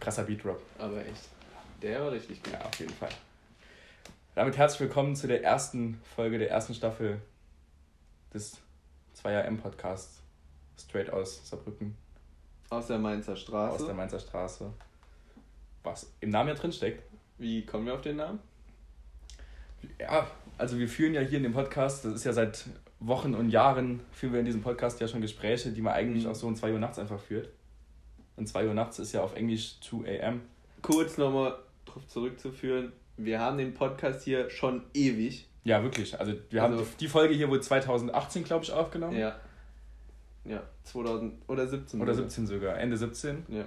krasser Beat-Drop. Aber echt. Der war richtig gut. Ja, auf jeden Fall. Damit herzlich willkommen zu der ersten Folge der ersten Staffel des 2AM-Podcasts. Straight aus Saarbrücken. Aus der Mainzer Straße. Aus der Mainzer Straße. Was im Namen ja drin steckt. Wie kommen wir auf den Namen? Ja, also wir führen ja hier in dem Podcast, das ist ja seit Wochen und Jahren, führen wir in diesem Podcast ja schon Gespräche, die man eigentlich Mhm. auch so um 2 Uhr nachts einfach führt. Und 2 Uhr nachts ist ja auf Englisch 2 AM. Kurz nochmal darauf zurückzuführen. Wir haben den Podcast hier schon ewig. Ja, wirklich. Also wir haben Also- die, die Folge hier wohl 2018, glaube ich, aufgenommen. Ja. Ja, 2000 oder 17. Oder sogar. 17 sogar, Ende 17. Ja.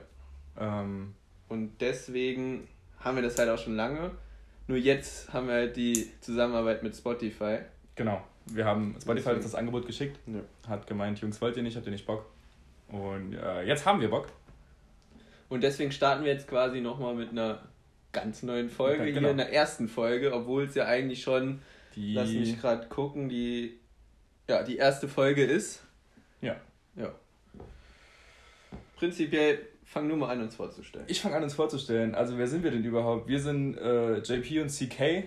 Ähm, Und deswegen haben wir das halt auch schon lange. Nur jetzt haben wir halt die Zusammenarbeit mit Spotify. genau. Wir haben Spotify hat uns das Angebot geschickt, Ja. hat gemeint, Jungs, wollt ihr nicht, habt ihr nicht Bock? Und äh, jetzt haben wir Bock. Und deswegen starten wir jetzt quasi nochmal mit einer ganz neuen Folge Ja, genau. hier in der ersten Folge, obwohl es ja eigentlich schon, Die, lass mich gerade gucken, die, ja, die erste Folge ist. Ja. Ja. Prinzipiell fang nur mal an, uns vorzustellen. Ich fange an, uns vorzustellen. Also, wer sind wir denn überhaupt? Wir sind äh, JP und CK.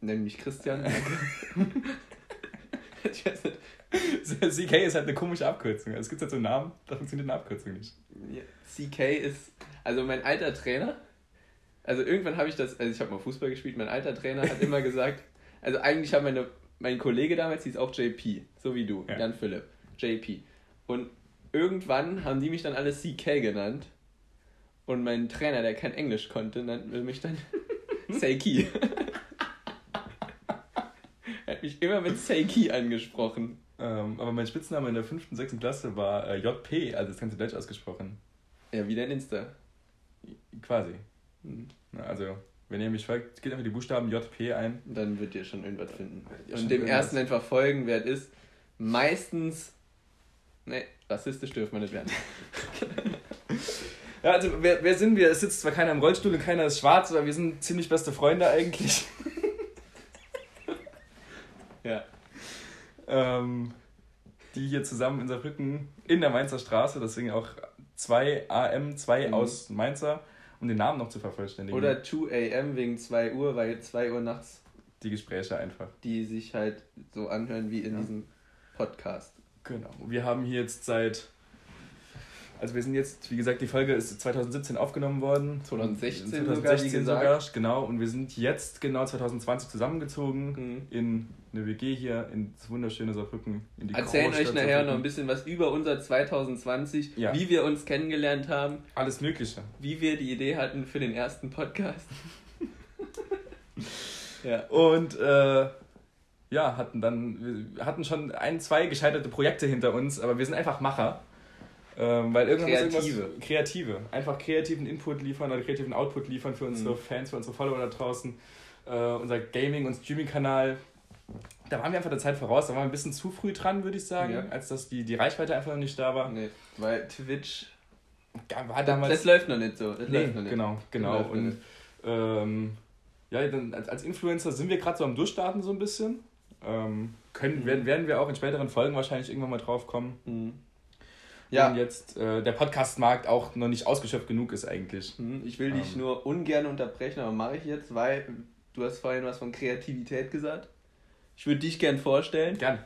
Nenn mich Christian. ich weiß nicht. CK ist halt eine komische Abkürzung. Es gibt halt so einen Namen, da funktioniert eine Abkürzung nicht. Ja, CK ist, also mein alter Trainer, also irgendwann habe ich das, also ich habe mal Fußball gespielt, mein alter Trainer hat immer gesagt, also eigentlich hat meine, mein Kollege damals hieß auch JP, so wie du, Ja. Jan Philipp, JP. Und irgendwann haben die mich dann alle CK genannt und mein Trainer, der kein Englisch konnte, nannte mich dann Seiki. er hat mich immer mit Seiki angesprochen. Ähm, aber mein Spitzname in der 5. und 6. Klasse war äh, JP, also das ganze Deutsch ausgesprochen. Ja, wie dein Insta. Quasi. Hm. Na, Also, wenn ihr mich folgt, geht einfach die Buchstaben JP ein. Dann wird ihr schon irgendwas finden. Ja, Und dem ersten einfach folgen, wer es ist. Meistens. Ne, rassistisch dürfen wir nicht werden. Ja, also wer, wer sind wir? Es sitzt zwar keiner im Rollstuhl und keiner ist schwarz, aber wir sind ziemlich beste Freunde eigentlich. Ja. ähm, die hier zusammen in Saarbrücken in der Mainzer Straße, deswegen auch 2 AM, 2 Mhm. aus Mainzer, um den Namen noch zu vervollständigen. Oder 2 am wegen 2 Uhr, weil 2 Uhr nachts die Gespräche einfach. die sich halt so anhören wie in Ja. diesem Podcast. Genau. Wir haben hier jetzt seit. Also wir sind jetzt, wie gesagt, die Folge ist 2017 aufgenommen worden. 2016 sogar, wie 2016 gesagt. sogar, genau. Und wir sind jetzt genau 2020 zusammengezogen Mhm. in eine WG hier in das wunderschöne Saarbrücken. In die Erzählen euch Großstadt nachher noch ein bisschen was über unser 2020, Ja. wie wir uns kennengelernt haben, Alles Mögliche. wie wir die Idee hatten für den ersten Podcast. ja. Und äh, ja, hatten dann, wir hatten schon ein, zwei gescheiterte Projekte hinter uns, aber wir sind einfach Macher. Ähm, weil irgendwann muss Kreative. irgendwas, Kreative. Einfach kreativen Input liefern oder kreativen Output liefern für unsere Mhm. Fans, für unsere Follower da draußen. Äh, unser Gaming- und Streaming-Kanal. Da waren wir einfach der Zeit voraus, da waren wir ein bisschen zu früh dran, würde ich sagen, Ja. als dass die, die Reichweite einfach noch nicht da war. Nee, weil Twitch, War damals. das läuft noch nicht so. Das Nee, läuft noch nicht. genau, genau. Und ähm, ja, dann als, als Influencer sind wir gerade so am Durchstarten so ein bisschen. Ähm, können, Mhm. werden, werden wir auch in späteren Folgen wahrscheinlich irgendwann mal drauf kommen. Mhm. Ja. Und jetzt äh, der Podcast-Markt auch noch nicht ausgeschöpft genug ist eigentlich. Mhm, Ich will dich Ähm. nur ungern unterbrechen, aber mache ich jetzt, weil du hast vorhin was von Kreativität gesagt. Ich würde dich gern vorstellen. Gern.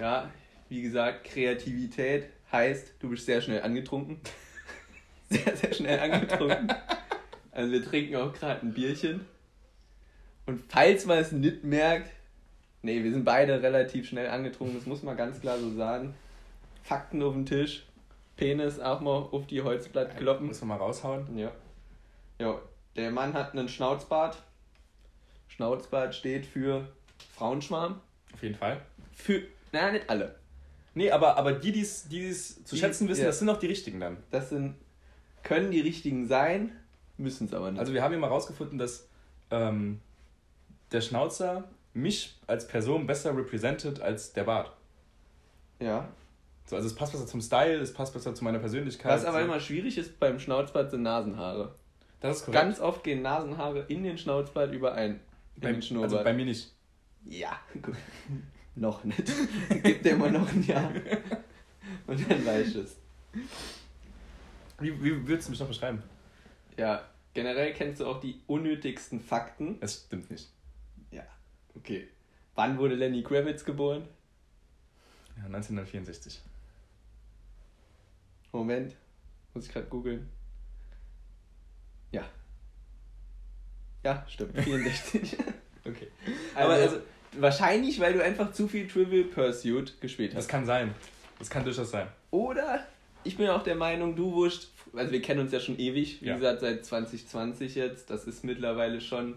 Ja, wie gesagt, Kreativität heißt, du bist sehr schnell angetrunken. Sehr, sehr schnell angetrunken. Also wir trinken auch gerade ein Bierchen. Und falls man es nicht merkt, nee, wir sind beide relativ schnell angetrunken, das muss man ganz klar so sagen. Fakten auf den Tisch, Penis auch mal auf die Holzblatt kloppen. Müssen wir mal raushauen. Ja. Ja, der Mann hat einen Schnauzbart. Schnauzbart steht für Frauenschwarm. Auf jeden Fall. Für, na, nicht alle. Nee, aber, aber die, die es die es zu Die- schätzen wissen, ja. das sind auch die richtigen dann. Das sind, können die richtigen sein, müssen es aber nicht. Also wir haben ja mal rausgefunden, dass ähm, der Schnauzer mich als Person besser represented als der Bart. ja. So, also es passt besser zum Style, es passt besser zu meiner Persönlichkeit. Was aber so. immer schwierig ist beim Schnauzbart sind Nasenhaare. Das ist korrekt. Ganz oft gehen Nasenhaare in den Schnauzbart überein. In bei, den Schnurrbart. also bei mir nicht. ja, gut. noch nicht. Gib dir mal noch ein Jahr. Und dann weißt du es. Wie, wie würdest du mich noch beschreiben? Ja, generell kennst du auch die unnötigsten Fakten. Das stimmt nicht. Ja, okay. Wann wurde Lenny Kravitz geboren? Ja, 1964. Moment, muss ich gerade googeln. Ja. Ja, stimmt, 64. Okay. Aber also, wahrscheinlich, weil du einfach zu viel Trivial Pursuit gespielt Das hast. kann sein. Das kann durchaus sein. Oder ich bin auch der Meinung, du wusst, also wir kennen uns ja schon ewig, wie Ja. gesagt, seit 2020 jetzt. Das ist mittlerweile schon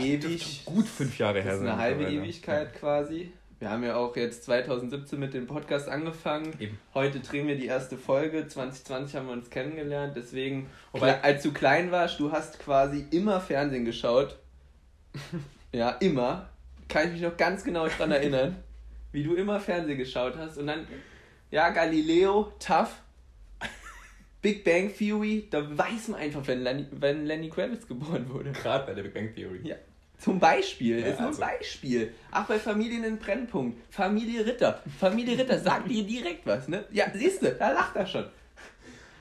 ewig. dürfte gut fünf Jahre Das her ist sein. eine halbe. Ewigkeit quasi. Wir haben ja auch jetzt 2017 mit dem Podcast angefangen. Eben. Heute drehen wir die erste Folge. 2020 haben wir uns kennengelernt. Deswegen, Wobei- als du klein warst, du hast quasi immer Fernsehen geschaut. ja, immer. Kann ich mich noch ganz genau daran erinnern, wie du immer Fernsehen geschaut hast. Und dann, ja, Galileo, tough. Big Bang Theory, da weiß man einfach, wenn Lenny, wenn Lenny Kravitz geboren wurde. Gerade bei der Big Bang Theory. Ja. Zum Beispiel, Ja, ist nur also- ein Beispiel. Ach, bei Familien in Brennpunkt. Familie Ritter. Familie Ritter, sagt dir direkt was, ne? Ja, siehst du, da lacht er schon.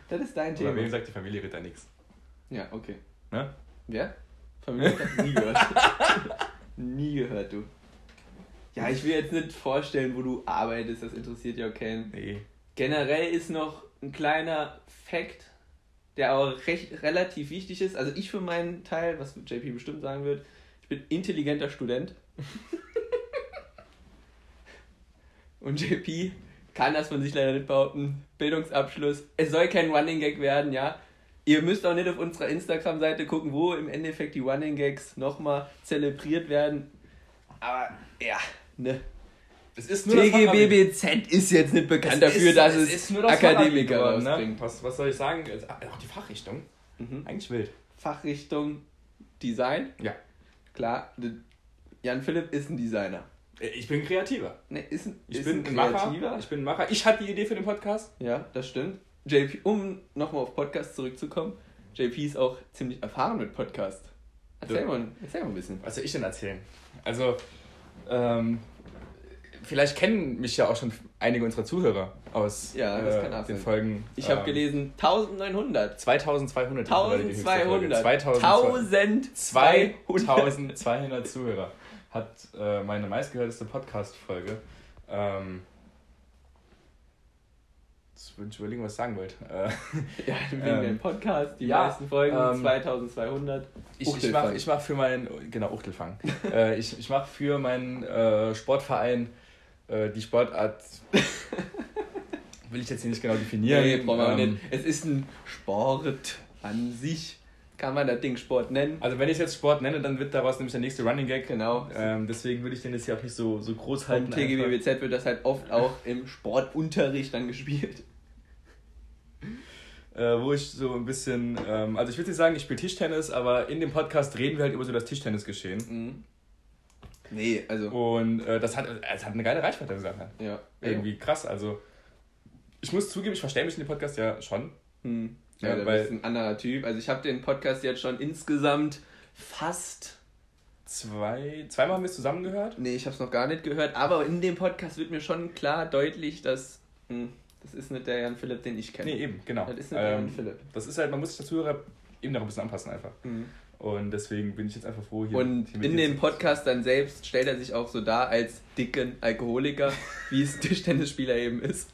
Das ist dein Aber wem Thema. sagt die Familie Ritter nichts? Ja, okay. Ne? Wer? Familie Ritter? Nie gehört. Nie gehört, du. Ja, ich will jetzt nicht vorstellen, wo du arbeitest, das interessiert ja auch keinen. Nee. Generell ist noch ein kleiner Fact, der aber recht, relativ wichtig ist. Also ich für meinen Teil, was JP bestimmt sagen wird, bin intelligenter Student. Und JP kann das von sich leider nicht behaupten. Bildungsabschluss. Es soll kein Running Gag werden, ja. Ihr müsst auch nicht auf unserer Instagram-Seite gucken, wo im Endeffekt die Running Gags nochmal zelebriert werden. Aber ja, ne. Es ist nur. TGBBZ ist jetzt nicht bekannt Es dafür, ist- dass es es, das Akademiker geworden, rausbringt. Ne? Was, was soll ich sagen? Auch die Fachrichtung. Mhm. Eigentlich wild. Fachrichtung Design. Ja. Klar, Jan Philipp ist ein Designer. Äh, Ich bin kreativer. Ne, ist ein, Ich ist bin ein Kreativer. Macher. Ich bin ein Macher. Ich hatte die Idee für den Podcast. Ja, das stimmt. JP, um nochmal auf Podcast zurückzukommen, JP ist auch ziemlich erfahren mit Podcast. Erzähl, mal, erzähl mal ein bisschen. Was soll ich denn erzählen? Also, ähm, vielleicht kennen mich ja auch schon einige unserer Zuhörer aus Ja, äh, den. Folgen. Ich habe ähm, gelesen 1900. 2200. die Leute, die höchste Folge. 1200. 2200. 1200. 2200 Zuhörer hat äh, meine meistgehörteste Podcast-Folge. Ähm, jetzt würde ich überlegen, was ich sagen wollte. Äh, Ja, wegen Ähm, dem Podcast, die ja, meisten Folgen, ähm, 2200. ich ich mache ich mach für meinen, genau, Uchtelfang. äh, ich ich mache für meinen äh, Sportverein äh, die Sportart, will ich jetzt hier nicht genau definieren. Nee, brauchen wir auch Ähm, nicht. Es ist ein Sport an sich. Kann man das Ding Sport nennen? Also wenn ich jetzt Sport nenne, dann wird daraus nämlich der nächste Running Gag. Genau. Ähm, deswegen würde ich den jetzt hier auch nicht so, so groß halten. einfach. TGBWZ wird das halt oft auch im Sportunterricht dann gespielt. äh, wo ich so ein bisschen, ähm, also ich würde nicht sagen, ich spiele Tischtennis, aber in dem Podcast reden wir halt über so das Tischtennisgeschehen. Mhm. Nee, also. Und äh, das hat, es hat eine geile Reichweite, die Sache. Ja. Irgendwie krass. Also ich muss zugeben, ich verstehe mich in dem Podcast ja schon. Hm. Ja, Ja, ja weil- das ist ein anderer Typ. Also ich habe den Podcast jetzt schon insgesamt fast. Zwei, zweimal haben wir es zusammen gehört. Nee, ich habe es noch gar nicht gehört, aber in dem Podcast wird mir schon klar deutlich, dass. Hm, das ist nicht der Jan Philipp, den ich kenne. Nee, eben, genau. Das ist nicht der Jan Ähm, Philipp. das ist halt, man muss sich Zuhörer eben noch ein bisschen anpassen einfach. Mhm. Und deswegen bin ich jetzt einfach froh, hier Und hier in dem Podcast dann selbst stellt er sich auch so dar als dicken Alkoholiker, wie es Tischtennisspieler eben ist.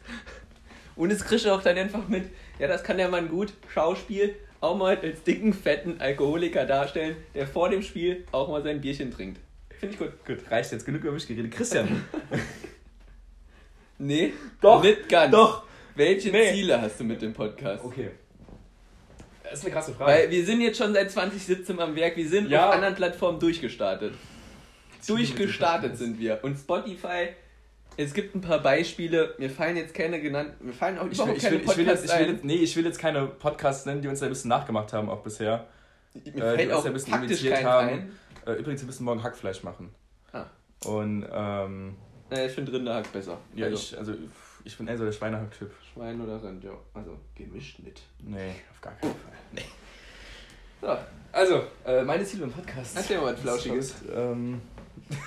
Und es kriegt er auch dann einfach mit, ja, das kann der Mann gut, Schauspiel, auch mal als dicken, fetten Alkoholiker darstellen, der vor dem Spiel auch mal sein Bierchen trinkt. Finde ich gut. Gut, reicht jetzt genug über mich geredet. Christian, Nee, Doch, nicht ganz. doch. Welche Nee. Ziele hast du mit dem Podcast? okay. Das ist eine krasse Frage. Weil wir sind jetzt schon seit 2017 am Werk, wir sind Ja. auf anderen Plattformen durchgestartet. Durchgestartet sind wir. Und Spotify, es gibt ein paar Beispiele, mir fallen jetzt keine genannt, mir fallen auch ich will, überhaupt ich, keine will, ich, will jetzt, ich, will nee, ich will jetzt keine Podcasts nennen, die uns da ein bisschen nachgemacht haben, auch bisher. Mir äh, die fällt uns auch ja ein bisschen imitiert haben. ein. Äh, übrigens, wir müssen morgen Hackfleisch machen. Ah. Und, ähm, Naja, ich finde Rinderhack besser. ja, also, ich, also, ich bin eher so der Schweinehack-Typ. Schwein oder Rind, ja. Also gemischt mit. Nee, auf gar keinen Fall. Nee. So, Also, äh, meine Ziele im Podcast. erzähl mal was Flauschiges. Ist, ähm,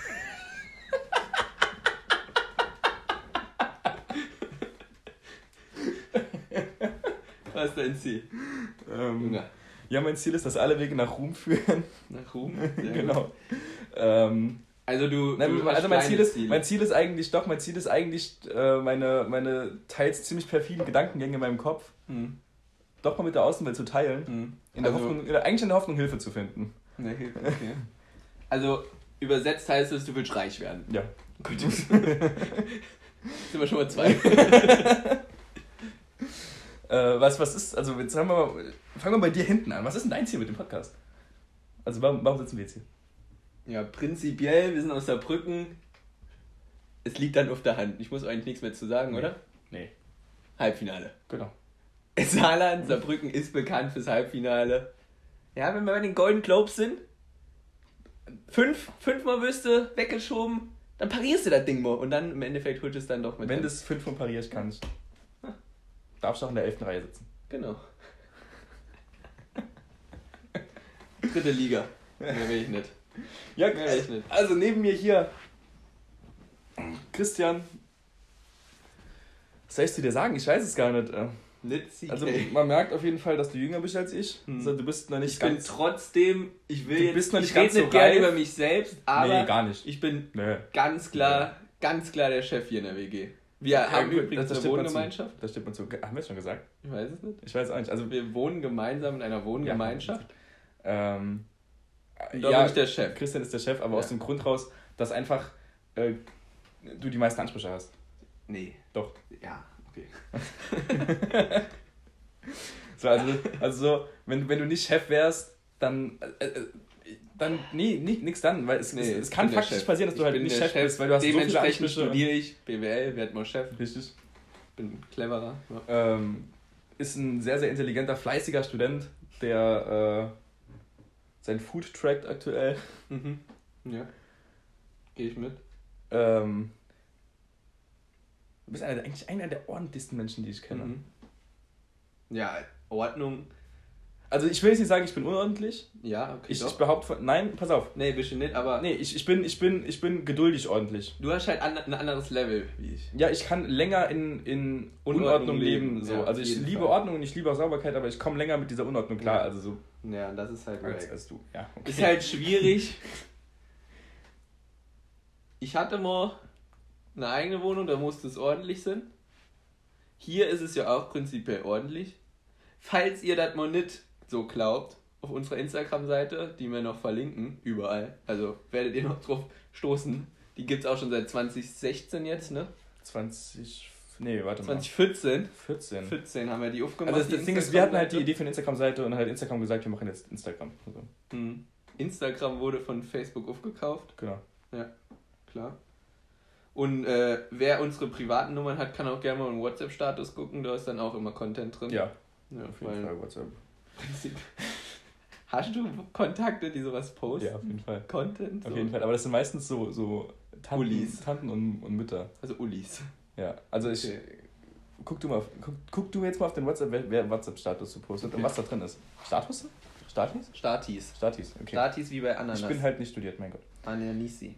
Was ist dein Ziel? Ähm, Junge. ja, mein Ziel ist, dass alle Wege nach Ruhm führen. Nach Ruhm? Sehr genau. Ähm, Also du, nein, du also mein Ziel, ist, Ziele. mein Ziel ist eigentlich, doch, mein Ziel ist eigentlich, äh, meine, meine teils ziemlich perfiden Gedankengänge in meinem Kopf Hm. doch mal mit der Außenwelt zu teilen. Hm. In der Also- Hoffnung, eigentlich in der Hoffnung, Hilfe zu finden. Nee, okay. Also übersetzt heißt es, du willst reich werden. Ja. Gut. Sind wir schon mal zwei. Äh, was, was ist, also jetzt haben wir mal, fangen wir bei dir hinten an. Was ist denn dein Ziel mit dem Podcast? Also warum, warum sitzen wir jetzt hier? Ja, prinzipiell, wir sind aus Saarbrücken. Es liegt dann auf der Hand. Ich muss eigentlich nichts mehr zu sagen, Nee. oder? Nee. Halbfinale. Genau. Saarland, Saarbrücken ist bekannt fürs Halbfinale. Ja, wenn wir bei den Golden Globes sind, fünf, fünfmal wirst du weggeschoben, dann parierst du das Ding mal und dann im Endeffekt holst du es dann doch mit. Wenn du es fünf von parierst kannst, darfst du auch in der elften Reihe sitzen. Genau. Dritte Liga. Mehr will ich nicht. Ja, ich nicht. also neben mir hier Christian. Was soll ich zu dir sagen? Ich weiß es gar nicht. äh. Also man merkt auf jeden Fall, dass du jünger bist als ich. Hm. Also, du bist noch nicht ich bin ganz. trotzdem, ich will Du jetzt, bist noch nicht ich ganz rede so nicht gerne über mich selbst, aber nee, gar nicht. ich bin Nö. ganz klar, ganz klar der Chef hier in der WG. Wir haben gut, übrigens eine Wohngemeinschaft. Das stimmt mal zu. Haben wir es schon gesagt? Ich weiß es nicht. Ich weiß auch nicht. Also, Wir wohnen gemeinsam in einer Wohngemeinschaft. ähm, Und da ja, bin ich der Chef. Christian ist der Chef, aber Ja. aus dem Grund raus, dass einfach äh, du die meisten Ansprüche hast. Nee. Doch. Ja, okay. So, also, also so, wenn, wenn du nicht Chef wärst, dann. Äh, äh, dann, nee, nix dann, weil es, Nee, es, es kann faktisch Chef. passieren, dass du Ich halt nicht der Chef, bist, weil du hast so viele Ansprüche. studiere ich BWL, werde mal Chef. Richtig. Bin cleverer. Ja. Ähm, ist ein sehr, sehr intelligenter, fleißiger Student, der äh, sein Food trackt aktuell. Mhm. Ja. Gehe ich mit. Ähm, du bist einer, eigentlich einer der ordentlichsten Menschen, die ich kenne. Mhm. Ja, Ordnung. Also ich will jetzt nicht sagen, ich bin unordentlich. Ja, okay. Ich, ich behaupte, von- nein, pass auf. nee, bist du nicht, aber Nee, ich, ich, bin, ich, bin, ich bin geduldig ordentlich. du hast halt an, ein anderes Level wie ich. Ja, ich kann länger in, in Unordnung Unordnung leben. leben, so. ja, also ich liebe Fall. Ordnung und ich liebe auch Sauberkeit, aber ich komme länger mit dieser Unordnung klar. Ja. Also so Ja, das ist halt als, als du. Ja, okay. Ist halt schwierig. Ich hatte mal eine eigene Wohnung, da musste es ordentlich sein. Hier ist es ja auch prinzipiell ordentlich. Falls ihr das mal nicht so glaubt, auf unserer Instagram-Seite, die wir noch verlinken, überall, also werdet ihr noch drauf stoßen. Die gibt es auch schon seit 2016 jetzt, ne? 20. Nee, warte mal. 2014. 14. 14 haben wir die aufgemacht. Also das, das Ding ist, wir hatten halt die. Idee für eine Instagram-Seite und hat Instagram gesagt, wir machen jetzt Instagram. Also, Hm. Instagram wurde von Facebook aufgekauft. genau. Klar. Und äh, wer unsere privaten Nummern hat, kann auch gerne mal einen WhatsApp-Status gucken, da ist dann auch immer Content drin. Ja, ja auf jeden Fall WhatsApp. Prinzip. Hast du Kontakte, die sowas posten? Ja, auf jeden Fall. Content? Auf so? jeden Fall. Aber das sind meistens so, so Tanten, Ulis. Tanten und, und Mütter. Also Ulis. Ja, also ich. Okay. Guck du mal, auf, guck, guck du jetzt mal auf den WhatsApp, wer, wer WhatsApp-Status so postet Okay. und was da drin ist. Status? Statis? Statis. Statis, okay. Statis wie bei Ananas. Ich bin halt nicht studiert, mein Gott. Ananisi.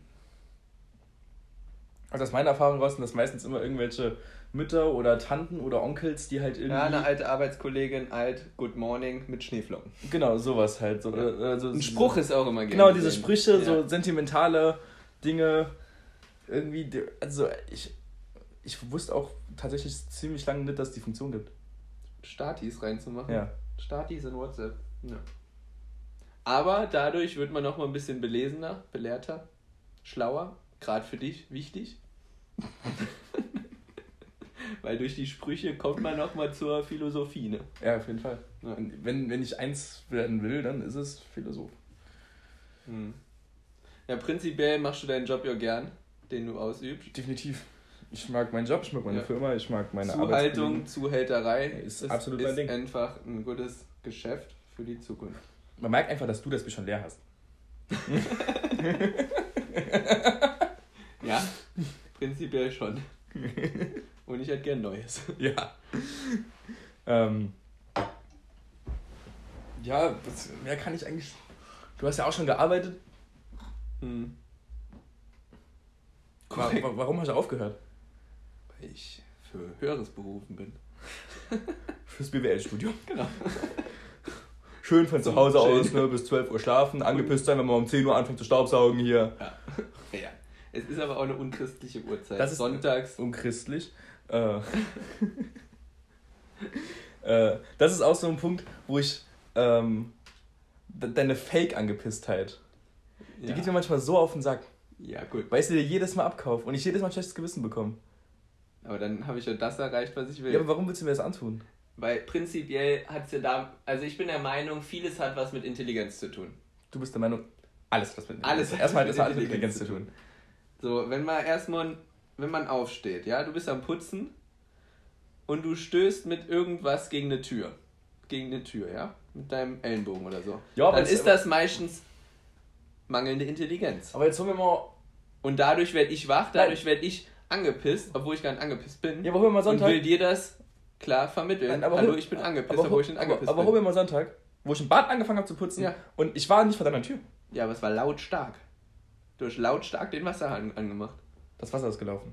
Also aus meiner Erfahrung raus sind das meistens immer irgendwelche Mütter oder Tanten oder Onkels, die halt irgendwie. Ja, eine alte Arbeitskollegin, alt, Good Morning mit Schneeflocken. Genau, sowas halt. So, äh, also Ein Spruch ist auch immer gerne. Genau, diese. Sprüche, Ja. so sentimentale Dinge. Irgendwie, also ich, ich wusste auch tatsächlich ziemlich lange nicht, dass es die Funktion gibt. Statis reinzumachen. Ja. Statis in WhatsApp. Ja. Aber dadurch wird man noch mal ein bisschen belesener, belehrter, schlauer. Gerade für dich wichtig. Weil durch die Sprüche kommt man noch mal zur Philosophie. Ne? Ja, auf jeden Fall. Ja. Wenn, wenn ich eins werden will, dann ist es Philosoph. Hm. ja, prinzipiell machst du deinen Job ja gern, den du ausübst. Definitiv. Ich mag meinen Job, ich mag meine Ja. Firma, ich mag meine Zuhaltung, Arbeitskollegen. Zuhälterei Ist das absolut mein ist Ding. einfach ein gutes Geschäft für die Zukunft. Man merkt einfach, dass du das Bier schon leer hast. Ja, prinzipiell schon. Und ich hätte gern Neues. Ja. ähm, ja, was, mehr kann ich eigentlich. Du hast ja auch schon gearbeitet. Hm. Wa- wa- Warum hast du aufgehört? Weil ich für Höheres berufen bin. Fürs BWL-Studium. Genau. Schön von zu Hause Schön. aus, ne, bis 12 Uhr schlafen, angepisst sein, wenn man um 10 Uhr anfängt zu staubsaugen hier. Ja. ja. Es ist aber auch eine unchristliche Uhrzeit. Das ist- Sonntags. Unchristlich. Äh, äh, das ist auch so ein Punkt, wo ich ähm, de- deine Fake-Angepisstheit, die Ja. geht mir manchmal so auf den Sack, ja, gut. weil ich sie dir jedes Mal abkaufe und ich jedes Mal ein schlechtes Gewissen bekomme. Aber dann habe ich ja das erreicht, was ich will. Ja, aber warum willst du mir das antun? Weil prinzipiell hat es ja da. Also ich bin der Meinung, vieles hat was mit Intelligenz zu tun. Du bist der Meinung, alles was mit Alles hat Erstmal hat mit das alles mit Intelligenz Intelligenz zu zu tun. So, wenn man erstmal, wenn man aufsteht, ja, du bist am Putzen und du stößt mit irgendwas gegen eine Tür. Gegen eine Tür, ja? Mit deinem Ellenbogen oder so. Ja, aber Dann ist das meistens mangelnde Intelligenz. Aber jetzt holen wir mal. Und dadurch werde ich wach, dadurch werde ich angepisst, obwohl ich gar nicht angepisst bin. Ja, aber holen wir mal und Sonntag. will dir das klar vermitteln. Nein, aber Hallo, hol- ich bin angepisst, aber, obwohl ich nicht aber, angepisst aber bin. hol mir mal Sonntag, wo ich im Bad angefangen habe zu putzen Ja. und ich war nicht vor deiner Tür. Ja, aber es war lautstark. Du hast lautstark den Wasserhahn angemacht. Das Wasser ist gelaufen.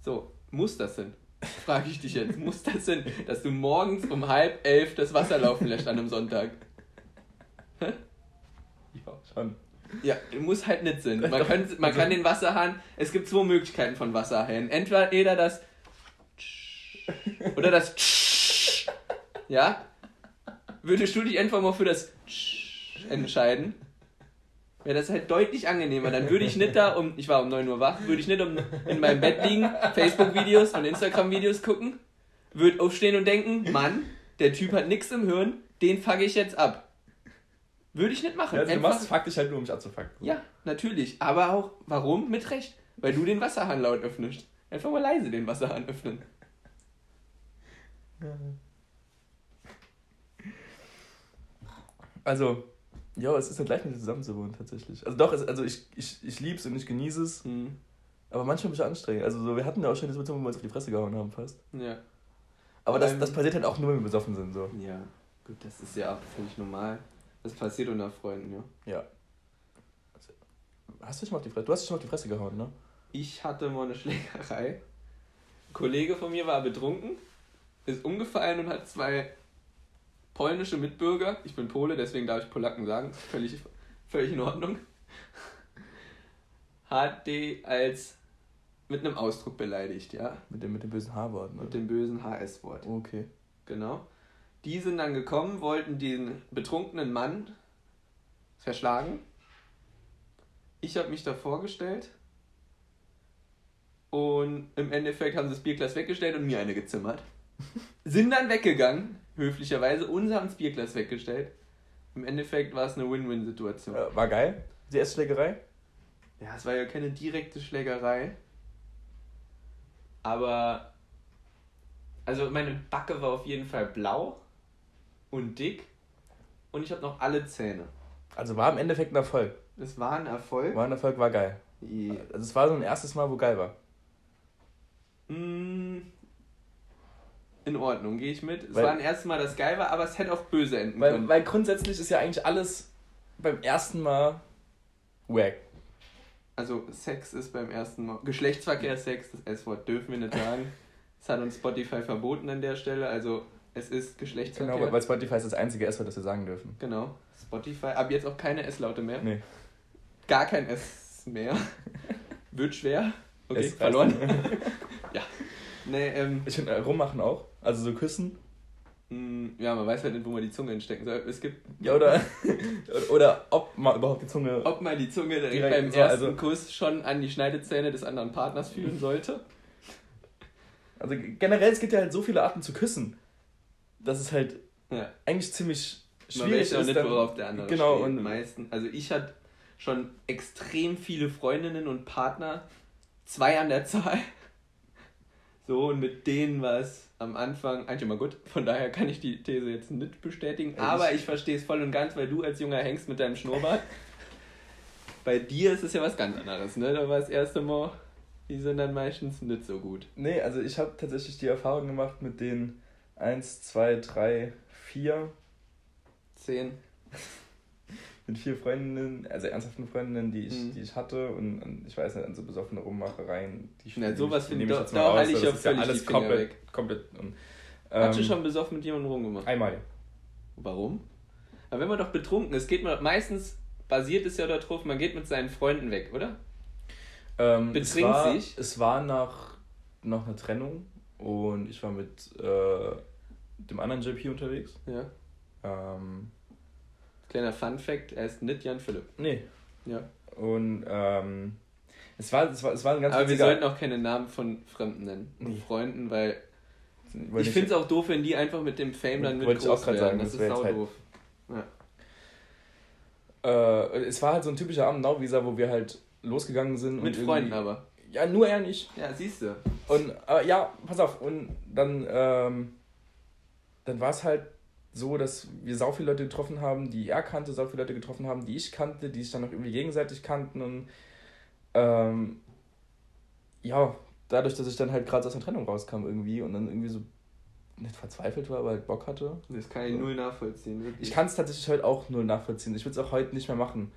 So, muss das denn? Frage ich dich jetzt. Muss das denn, dass du morgens um halb elf das Wasser laufen lässt an einem Sonntag? Ja, schon. Ja, muss halt nicht sein. Man, kann, man also- kann den Wasserhahn, es gibt zwei Möglichkeiten von Wasserhahn. Entweder das oder das ja? Würdest du dich einfach mal für das entscheiden? Wäre das halt deutlich angenehmer. Dann würde ich nicht da um, ich war um 9 Uhr wach, würde ich nicht um in meinem Bett liegen, Facebook-Videos und Instagram-Videos gucken, würde aufstehen und denken, Mann, der Typ hat nichts im Hirn, den fuck ich jetzt ab. Würde ich nicht machen. Ja, also du machst faktisch halt nur, um mich abzufucken. ja, natürlich. Aber auch, warum? Mit Recht. Weil du den Wasserhahn laut öffnest. Einfach mal leise den Wasserhahn öffnen. Also, ja, es ist halt leicht mit dir zusammen zu wohnen, tatsächlich. Also doch, es, also ich, ich, ich liebe es und ich genieße es, Hm. aber manchmal bin ich anstrengend. Also so, wir hatten ja auch schon diese Situation, wo wir uns auf die Fresse gehauen haben fast. Ja. Aber das, Ähm. das passiert halt auch nur, wenn wir besoffen sind, so. Ja. Gut, das ist ja auch völlig normal. Das passiert unter Freunden, ja. Ja. Also, Hast du dich mal auf die Fresse, du hast dich schon mal auf die Fresse gehauen, ne? Ich hatte mal eine Schlägerei. Ein Kollege von mir war betrunken, ist umgefallen und hat zwei polnische Mitbürger, ich bin Pole, deswegen darf ich Polacken sagen, völlig, völlig in Ordnung, hat die als mit einem Ausdruck beleidigt, ja, Mit dem, mit dem bösen H-Wort, ne? mit dem bösen HS-Wort. Okay. Genau. Die sind dann gekommen, wollten den betrunkenen Mann verschlagen. Ich habe mich da vorgestellt. Und im Endeffekt haben sie das Bierglas weggestellt und mir eine gezimmert. sind dann weggegangen, höflicherweise, das Bierglas weggestellt. Im Endeffekt war es eine Win-Win-Situation. Äh, war geil. Die erste Schlägerei? Ja, es war ja keine direkte Schlägerei. Aber. Also, meine Backe war auf jeden Fall blau und dick. Und ich habe noch alle Zähne. Also war im Endeffekt ein Erfolg. Es war ein Erfolg. War ein Erfolg, war geil. Je- Also es war so ein erstes Mal, wo geil war. Mm, In Ordnung, gehe ich mit. Es Weil- war ein erstes Mal, das geil war, aber es hätte auch böse enden Weil, können. weil grundsätzlich ist ja eigentlich alles beim ersten Mal wack. Also, Sex ist beim ersten Mal. Geschlechtsverkehr, Sex, das S-Wort dürfen wir nicht sagen. Das hat uns Spotify verboten an der Stelle. Also, es ist Geschlechtsverkehr. Genau, weil Spotify ist das einzige S-Wort, das wir sagen dürfen. Genau, Spotify. Ab jetzt auch keine S-Laute mehr. Nee. Gar kein S mehr. Wird schwer. Okay, verloren. Nee, ähm, Ich finde, äh, rummachen auch. Also so küssen. mh, ja, man weiß halt nicht, wo man die Zunge hinstecken soll. Es gibt, Ja, oder, oder ob man überhaupt die Zunge. ob man die Zunge direkt, beim so, ersten also- Kuss schon an die Schneidezähne des anderen Partners fühlen sollte. Also generell, es gibt ja halt so viele Arten zu küssen, dass es halt Ja. eigentlich ziemlich Man schwierig weiß auch ist. nicht, dann- worauf der andere genau, steht. und meisten. Also ich hatte schon extrem viele Freundinnen und Partner, zwei an der Zahl. So, und mit denen war es am Anfang eigentlich immer gut. Von daher kann ich die These jetzt nicht bestätigen. Aber ich- verstehe es voll und ganz, weil du als Junger hängst mit deinem Schnurrbart. Bei dir ist es ja was ganz anderes, ne? Da war das erste Mal, die sind dann meistens nicht so gut. Nee, also ich habe tatsächlich die Erfahrung gemacht mit den 1, 2, 3, 4. Zehn. mit vier Freundinnen, also ernsthaften Freundinnen, die ich, Mhm. die ich hatte und, und ich weiß nicht, an so besoffene Rummachereien. Die Na, die- sowas finde ich doch- jetzt da raus, halte ich das ja ist ja völlig alles komplett, weg. komplett. Und, Hast du ähm, schon besoffen mit jemandem rumgemacht? Einmal. Warum? Aber wenn man doch betrunken ist, geht man meistens basiert es ja darauf, man geht mit seinen Freunden weg, oder? Ähm, es, Betrinkt war, sich? es war nach, nach einer Trennung und ich war mit äh, dem anderen JP unterwegs. Ja. Ähm, Kleiner Fun Fact, er ist nicht Jan Philipp. nee. Ja. Und ähm, es, war, es, war, es war ein ganz Aber wir sollten auch keine Namen von Fremden nennen. Nee. Freunden, weil ich finde es auch doof, wenn die einfach mit dem Fame dann mit Wollte ich auch werden. sagen, Das, das ist sau halt- doof. Äh, es war halt so ein typischer Abend Nauwieser, wo wir halt losgegangen sind. Mit und Freunden aber. Ja, nur er nicht. Ja, siehst du. Und äh, ja, pass auf. Und dann, ähm, dann war es halt so, dass wir sau viele Leute getroffen haben, die er kannte, sau viele Leute getroffen haben, die ich kannte, die sich dann noch irgendwie gegenseitig kannten. Und ähm, ja, dadurch, dass ich dann halt gerade aus der Trennung rauskam irgendwie und dann irgendwie so nicht verzweifelt war, aber halt Bock hatte. Das kann ich null nachvollziehen, wirklich. Ich kann es tatsächlich heute auch nur nachvollziehen. Ich würde es auch heute nicht mehr machen.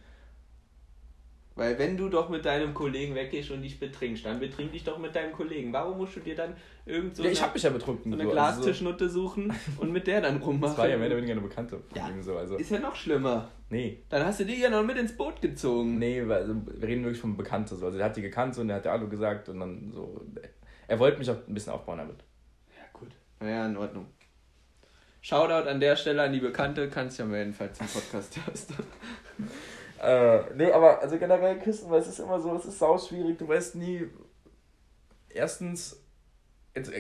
Weil wenn du doch mit deinem Kollegen weggehst und dich betrinkst, dann betrink dich doch mit deinem Kollegen. Warum musst du dir dann irgend so ja, ich eine, habe mich ja betrunken. so eine so, Glastischnutte suchen und mit der dann Also, rummachen? das war ja mehr oder weniger eine Bekannte. Ja. So, also, Ist ja noch schlimmer. nee. Dann hast du die ja noch mit ins Boot gezogen. Nee, weil, also, wir reden wirklich von Bekannte. So. Also, er hat die gekannt und er hat ja Hallo gesagt und dann so. Er wollte mich auch ein bisschen aufbauen damit. Ja, gut. Naja, in Ordnung. Shoutout an der Stelle an die Bekannte, kannst ja melden, falls du einen Podcast hörst. Äh, nee, aber also generell küssen, weil es ist immer so, es ist sau schwierig. Du weißt nie. Erstens,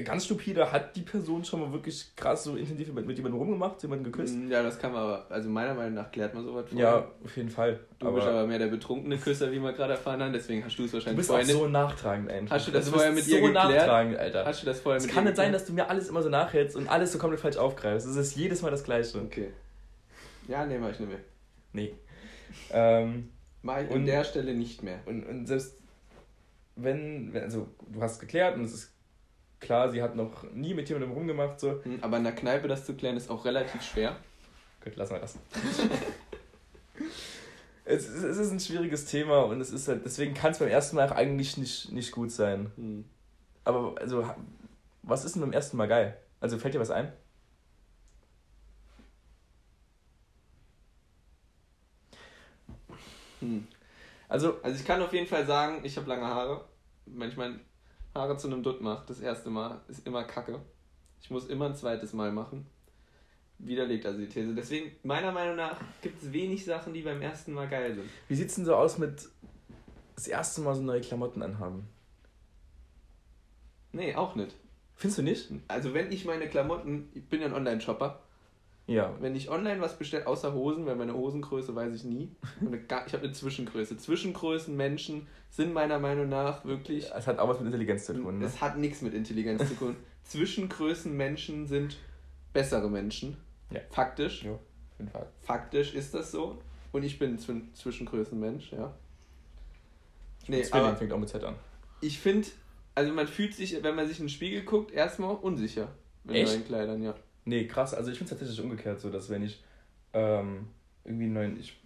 ganz stupide, hat die Person schon mal wirklich krass so intensiv mit, mit jemandem rumgemacht, jemanden geküsst? Ja, das kann man aber, also meiner Meinung nach klärt man sowas Ja, auf jeden Fall. Du bist aber mehr der betrunkene Küsser, wie wir gerade erfahren haben, deswegen hast du es du wahrscheinlich bist vorher nicht. so nachtragend einfach. Hast du das Also, vorher bist mit ihr so geklärt? nachtragend, Alter. Hast du das vorher Es mit kann ihr nicht sein, dass du mir alles immer so nachhältst und alles so komplett falsch aufgreifst. Es ist jedes Mal das Gleiche. Okay. Ja, nee, mach ich nicht mehr. Nee. Ähm, Mach ich Und- an der Stelle nicht mehr. und, und selbst wenn, also du hast geklärt und es ist klar, sie hat noch nie mit jemandem rumgemacht, so. Hm, Aber in der Kneipe das zu klären ist auch relativ schwer. Gut, lassen wir das. es, ist, es ist ein schwieriges Thema und es ist halt, deswegen kann es beim ersten Mal auch eigentlich nicht, nicht gut sein. Hm. Aber also, was ist denn beim ersten Mal geil? Also fällt dir was ein? Hm. Also, Also ich kann auf jeden Fall sagen, ich habe lange Haare. Wenn ich meine Haare zu einem Dutt mache, das erste Mal, ist immer kacke. Ich muss immer ein zweites Mal machen. Widerlegt also die These. Deswegen, meiner Meinung nach, gibt es wenig Sachen, die beim ersten Mal geil sind. wie sieht's denn so aus mit das erste Mal so neue Klamotten anhaben? Nee, auch nicht. Findest du nicht? Also wenn ich meine Klamotten, ich bin ja ein Online-Shopper, Ja. wenn ich online was bestelle, außer Hosen, weil meine Hosengröße weiß ich nie. Ich habe eine Zwischengröße. Zwischengrößen Menschen sind meiner Meinung nach wirklich. Es hat auch was mit Intelligenz zu tun. Ne? Es hat nichts mit Intelligenz zu tun. Zwischengrößen Menschen sind bessere Menschen. Ja. Faktisch. Ja, Fall. Faktisch ist das so. Und ich bin Zwi- Zwischengrößenmensch, ja. Nee, Zwilling fängt auch mit Z an. ich finde, also man fühlt sich, wenn man sich in den Spiegel guckt, erstmal unsicher. In Echt? neuen Kleidern, ja. Nee, krass. Also ich finde es tatsächlich umgekehrt so, dass wenn ich ähm, irgendwie einen neuen, ich,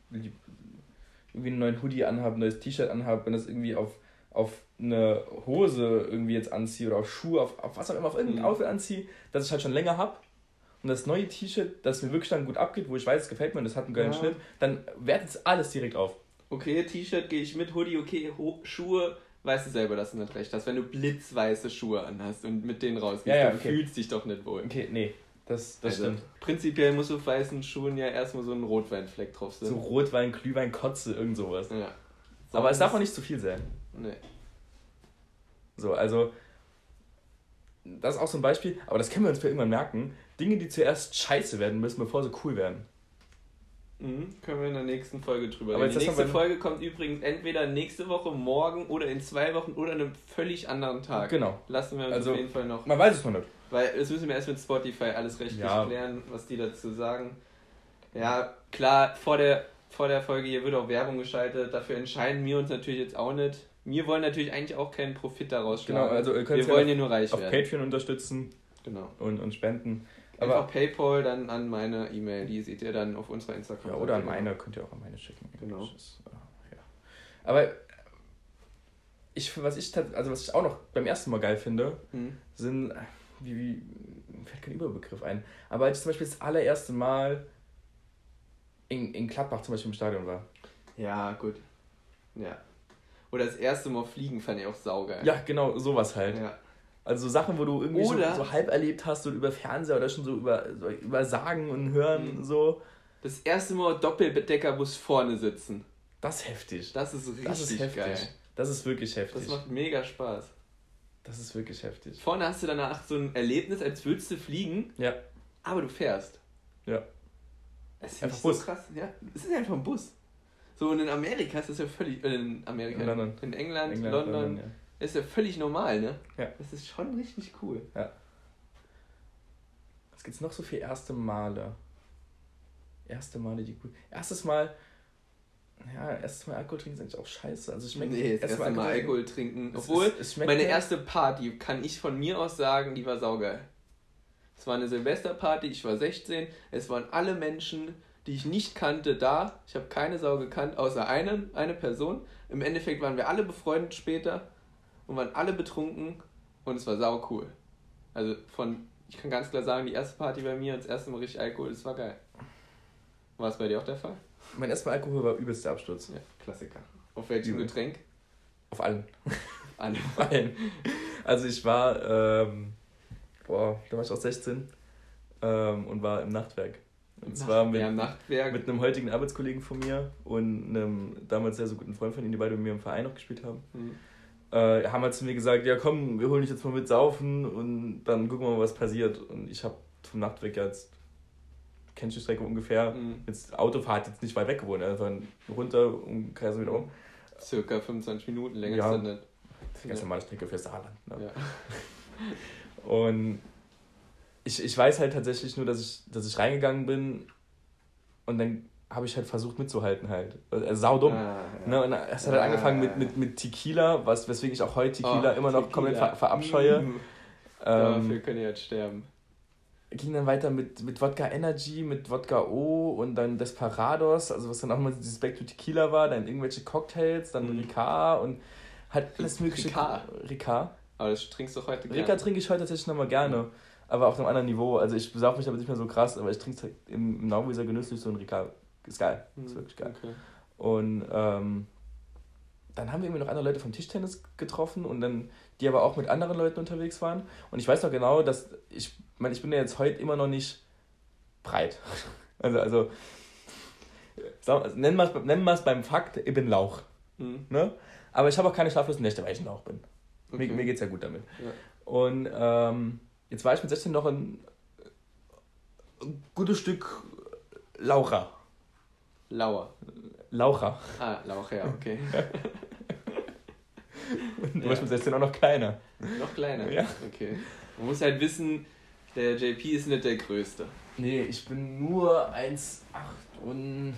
irgendwie einen neuen Hoodie anhabe, ein neues T-Shirt anhabe, wenn das irgendwie auf, auf eine Hose irgendwie jetzt anziehe oder auf Schuhe, auf, auf was auch immer, auf irgendein Mhm. Outfit anziehe, das ich halt schon länger habe. Und das neue T-Shirt, das mir wirklich dann gut abgeht, wo ich weiß, es gefällt mir und das hat einen geilen Ja. Schnitt, dann wertet es alles direkt auf. Okay, T-Shirt gehe ich mit, Hoodie, okay, Ho Schuhe, weißt du selber, dass du nicht recht hast. Wenn du blitzweiße Schuhe anhast und mit denen rausgehst, Ja, ja, okay. fühlst dich doch nicht wohl. Okay, nee, das, das Also, stimmt. Prinzipiell muss auf weißen Schuhen ja erstmal so ein Rotweinfleck drauf sein. So Rotwein, Glühwein, Kotze, irgend sowas. Ja. Aber es darf auch nicht zu viel sein. Nee. So, also, das ist auch so ein Beispiel, aber das können wir uns für irgendwann merken. Dinge, die zuerst scheiße werden müssen, bevor sie cool werden. Mhm, können wir in der nächsten Folge drüber reden. Die nächste Folge kommt übrigens entweder nächste Woche, morgen oder in zwei Wochen oder an einem völlig anderen Tag. Genau. Lassen wir uns Also- auf jeden Fall noch. Man weiß es noch nicht. Weil das müssen wir erst mit Spotify alles rechtlich Ja. klären, was die dazu sagen. Ja, klar, vor der, vor der Folge hier wird auch Werbung geschaltet. Dafür entscheiden wir uns natürlich jetzt auch nicht. Wir wollen natürlich eigentlich auch keinen Profit daraus Genau, schlagen. also ihr könnt wir wollen auf, ja nur reich auf werden. Patreon unterstützen Genau. und, und spenden. Aber- Einfach Paypal dann an meine E-Mail, die seht ihr dann auf unserer Instagram. Ja, oder an meine, könnt ihr auch an meine schicken. Genau. Ist, äh, ja. Aber ich, was ich, also was ich auch noch beim ersten Mal geil finde, Hm. sind, wie, wie, fällt kein Überbegriff ein, aber als ich zum Beispiel das allererste Mal in, in Gladbach zum Beispiel im Stadion war. Ja, gut. Ja. Oder das erste Mal fliegen fand ich auch saugeil. Ja, genau, sowas halt. Ja. Also so Sachen, wo du irgendwie Oder- so, halb erlebt hast, so über Fernseher oder schon so über, so über Sagen und Hören, Mhm. so. Das erste Mal Doppeldeckerbus vorne sitzen. Das ist heftig. Das ist richtig Das ist heftig. geil. Das ist wirklich heftig. Das macht mega Spaß. Das ist wirklich heftig. Vorne hast du danach so ein Erlebnis, als würdest du fliegen, Ja, aber du fährst. ja. Das ist Einfach so Bus. krass. Ja, es ist einfach ein Bus. So, und in Amerika ist das ja völlig, äh, in Amerika, In London. in England, England, London, London, ja. ist ja völlig normal, ne? Ja. Das ist schon richtig cool. Was gibt's noch so für erste Male? Erste Male, die gut. Erstes Mal. Ja, erstes Mal Alkohol trinken ist eigentlich auch scheiße. Also schmeckt nee, das erste Mal Alkohol trinken. Es Obwohl, es schmeckt meine erste Party, kann ich von mir aus sagen, die war saugeil. Es war eine Silvesterparty, ich war 16, es waren alle Menschen, die ich nicht kannte, da. Ich habe keine Sau gekannt, außer einen, eine Person. Im Endeffekt waren wir alle befreundet später und waren alle betrunken und es war sau cool. Also von, ich kann ganz klar sagen, die erste Party bei mir und das erste Mal richtig Alkohol, das war geil. War es bei dir auch der Fall? Mein erstes Mal Alkohol war übelster Absturz. Ja, Klassiker. Auf welchem Übel. Getränk? Auf allen. Alle. Auf allen. Also ich war, ähm, boah, da war ich auch 16 ähm, und war im Nachtwerk. Und zwar mit, ja, im Nachtwerk. mit einem heutigen Arbeitskollegen von mir und einem damals sehr so guten Freund von ihm, die beide mit mir im Verein noch gespielt haben. Hm. äh, haben halt zu mir gesagt, ja komm, wir holen dich jetzt mal mit saufen und dann gucken wir mal, was passiert. Und ich habe vom Nachtweg jetzt, kennst du die Strecke ungefähr, Mhm. jetzt Autofahrt jetzt nicht weit weg gewohnt, einfach runter und Kreis wieder um. Circa 25 Minuten länger Ja. ist das nicht. Das ist eine ganz normale Strecke für Saarland. Ne? Ja. Und ich, ich weiß halt tatsächlich nur, dass ich, dass ich reingegangen bin und dann habe ich halt versucht mitzuhalten halt. Also saudumm. Ah, ja. Ne, und es hat halt Ah. angefangen mit, mit, mit Tequila, was, weswegen ich auch heute Tequila Oh, immer noch Tequila. komplett ver verabscheue. Mm. Ähm, Dafür können die jetzt sterben. Ging dann weiter mit, mit Wodka Energy, mit Wodka O und dann Desperados, also was dann auch mal dieses Back to Tequila war, dann irgendwelche Cocktails, dann Mhm. Ricard und halt alles mögliche. Ricard? Ricard. Aber das trinkst du heute gerne. Ricard trinke ich heute tatsächlich nochmal gerne, aber auf einem anderen Niveau. Also ich besauf mich damit nicht mehr so krass, aber ich trinke es halt im, im Nauwieser genüsslich so ein Ricard. Ist geil, ist Hm, wirklich geil. Okay. Und ähm, dann haben wir irgendwie noch andere Leute vom Tischtennis getroffen und dann, die aber auch mit anderen Leuten unterwegs waren. Und ich weiß noch genau, dass ich, meine, ich bin ja jetzt heute immer noch nicht breit. Also, also, nennen wir es nennen beim Fakt, ich bin Lauch. Hm. Ne? Aber ich habe auch keine schlaflosen Nächte, weil ich ein Lauch bin. Okay. Mir, mir geht es ja gut damit. Ja. Und ähm, jetzt war ich mit 16 noch ein, ein gutes Stück Laucher. Lauer. Laucher. Ah, Lauch, ja, okay. Und du Ja. warst mit 16 auch noch kleiner. Noch kleiner. Ja. Okay. Man muss halt wissen, der JP ist nicht der Größte. Nee, ich bin nur 1,8 und.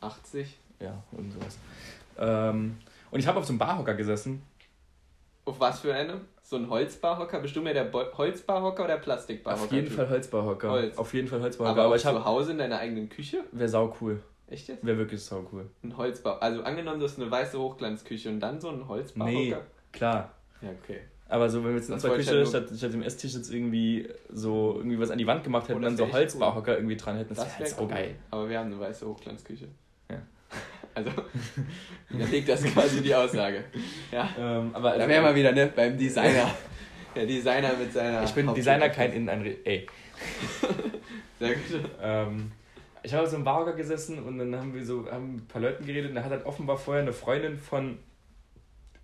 80. Ja, und sowas. Ähm, und ich habe auf so einem Barhocker gesessen. Auf was für einem? So ein Holzbarhocker? Bist du mehr der Bo Holzbarhocker oder der Plastikbarhocker? Auf jeden Fall Holzbarhocker. Holz. Auf jeden Fall Holzbarhocker. Aber, Aber, ich zu habe. Hause in deiner eigenen Küche? Wäre sau cool. Echt jetzt? Wäre wirklich sau cool. Ein Holzbau. Also angenommen, du hast eine weiße Hochglanzküche und dann so ein Holzbarhocker? Nee, klar. Ja, okay. Aber so, wenn wir jetzt in unserer Küche halt statt, statt dem Esstisch jetzt irgendwie so irgendwie was an die Wand gemacht hätten Oh, dann so wär Holzbarhocker irgendwie dran hätten, das, Das wäre wäre halt cool. geil. Aber wir haben eine weiße Hochglanzküche. Ja. Also, widerlegt das quasi die Aussage. Ja. Ähm, aber Da wären wir wieder, ne? Beim Designer. Der Designer mit seiner. Ich bin Designer, kein Inneneinrichter. Ey. Sehr gut. Ähm, ich habe auf so einem Barhocker gesessen und dann haben wir so haben mit ein paar Leuten geredet und da hat halt offenbar vorher eine Freundin von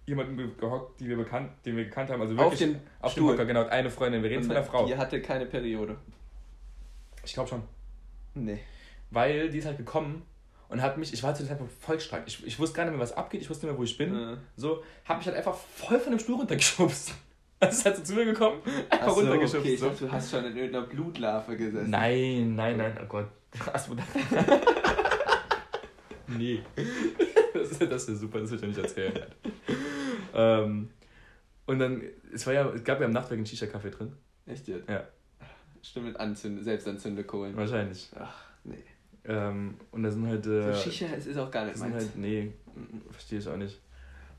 jemandem ge- gehockt, die wir bekannt, den wir gekannt haben. Also Auf wirklich dem auf dem Stuhl. Hocker, genau, eine Freundin. Wir reden von der Frau. Die hatte keine Periode. Ich glaube schon. Nee. Weil die ist halt gekommen und hat mich, ich war zu dem Zeitpunkt voll stark. Ich, ich wusste gar nicht mehr, was abgeht, ich wusste nicht mehr, wo ich bin. Äh. So, hab mich halt einfach voll von dem Stuhl runtergeschubst. Das ist halt so zu mir gekommen, einfach Achso, runtergeschubst. okay, ich so. dachte, du hast schon in irgendeiner Blutlarve gesessen. Nein, nein, nein, oh Gott. Achso, nee. Das, ist- das ist super, das will ich ja nicht erzählen. ähm, und dann, es war ja, es gab ja im Nachtwerk einen Shisha-Kaffee drin. Echt jetzt? Ja. Stimmt, mit Anzünde, Selbstanzündekohlen. Wahrscheinlich. Ach, nee. Ähm, und da sind halt. Äh, So Shisha, es ist auch gar nicht meins. halt, nee, Mhm. verstehe ich auch nicht.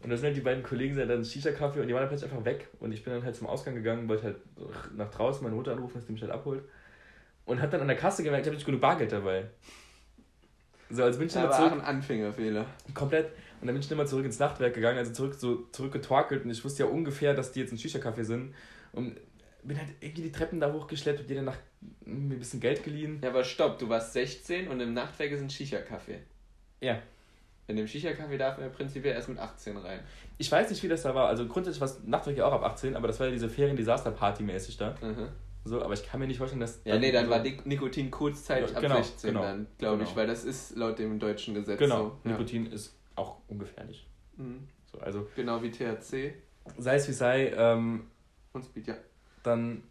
Und da sind halt die beiden Kollegen, sind dann Shisha-Kaffee und die waren dann plötzlich einfach weg. Und ich bin dann halt zum Ausgang gegangen, wollte halt nach draußen meine Mutter anrufen, dass die mich halt abholt. Und hab dann an der Kasse gemerkt, ich habe nicht genug Bargeld dabei. So, also bin ich dann Aber zurück, ein Anfängerfehler. komplett. Und dann bin ich dann mal zurück ins Nachtwerk gegangen, also zurück, so zurückgetorkelt. Und ich wusste ja ungefähr, dass die jetzt ein Shisha-Kaffee sind. Und bin halt irgendwie die Treppen da hochgeschleppt und dir danach mir ein bisschen Geld geliehen. Ja, aber stopp, du warst 16 und im Nachtwerk ist ein Shisha-Kaffee. Ja. In dem Shisha-Kaffee darf man ja prinzipiell erst mit 18 rein. Ich weiß nicht, wie das da war. Also grundsätzlich war es ja auch ab 18, aber das war ja diese Ferien-Disaster-Party mäßig da. Mhm. So, aber ich kann mir nicht vorstellen, dass. Ja, nee, dann so- war Nik- Nikotin kurzzeitig Ja, ab genau, 16 genau, dann, glaube ich, genau. weil das ist laut dem deutschen Gesetz Genau, so. Ja. Nikotin ist auch ungefährlich. Mhm. So, also, Genau wie THC sei es wie sei, ähm, und Speed, ja. dann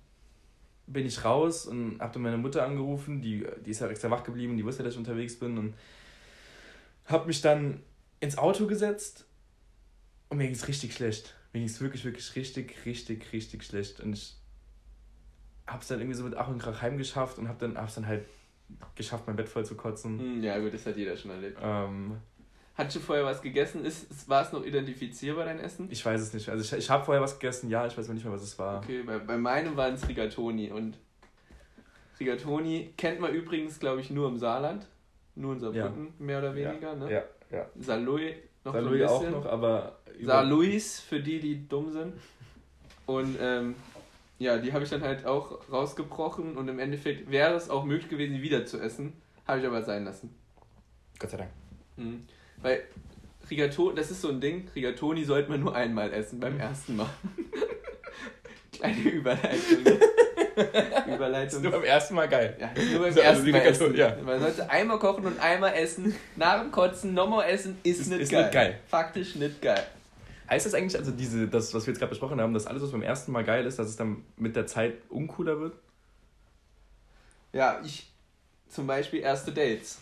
bin ich raus und hab dann meine Mutter angerufen, die, die ist ja extra wach geblieben, die wusste, dass ich unterwegs bin und hab mich dann ins Auto gesetzt und mir ging's richtig schlecht. Mir ging's wirklich, wirklich richtig, richtig, richtig schlecht und ich hab's dann irgendwie so mit Ach und Krach heimgeschafft und hab dann, hab's dann halt geschafft, mein Bett voll zu kotzen. Hm, Ja, gut, das hat jeder schon erlebt. Ähm, Hattest du vorher was gegessen? Ist, war es noch identifizierbar, dein Essen? ich weiß es nicht. Also ich, ich habe vorher was gegessen, ja, ich weiß nicht mehr, was es war. Okay, bei, bei meinem waren es Rigatoni und Rigatoni kennt man übrigens, glaube ich, nur im Saarland. Nur in Saarbrücken, mehr oder weniger, ne? Ja, ja. Salui noch Salui so ein auch bisschen. noch, aber... Saarlouis, für die, die dumm sind. Und ähm, ja, die habe ich dann halt auch rausgebrochen und im Endeffekt wäre es auch möglich gewesen, die wieder zu essen. Habe ich aber sein lassen. Gott sei Dank. Mhm. Weil Rigatoni, das ist so ein Ding, Rigatoni sollte man nur einmal essen, beim ersten Mal. Kleine Überleitung. Überleitung. ist nur beim ersten Mal geil. Ja, nur beim So, also ersten Mal essen. ja. Man sollte einmal kochen und einmal essen, nach dem Kotzen nochmal essen, ist, Ist- nicht ist geil. nicht geil. Faktisch nicht geil. Heißt das eigentlich, also diese, das, was wir jetzt gerade besprochen haben, dass alles, was beim ersten Mal geil ist, dass es dann mit der Zeit uncooler wird? Ja, ich zum Beispiel erste Dates.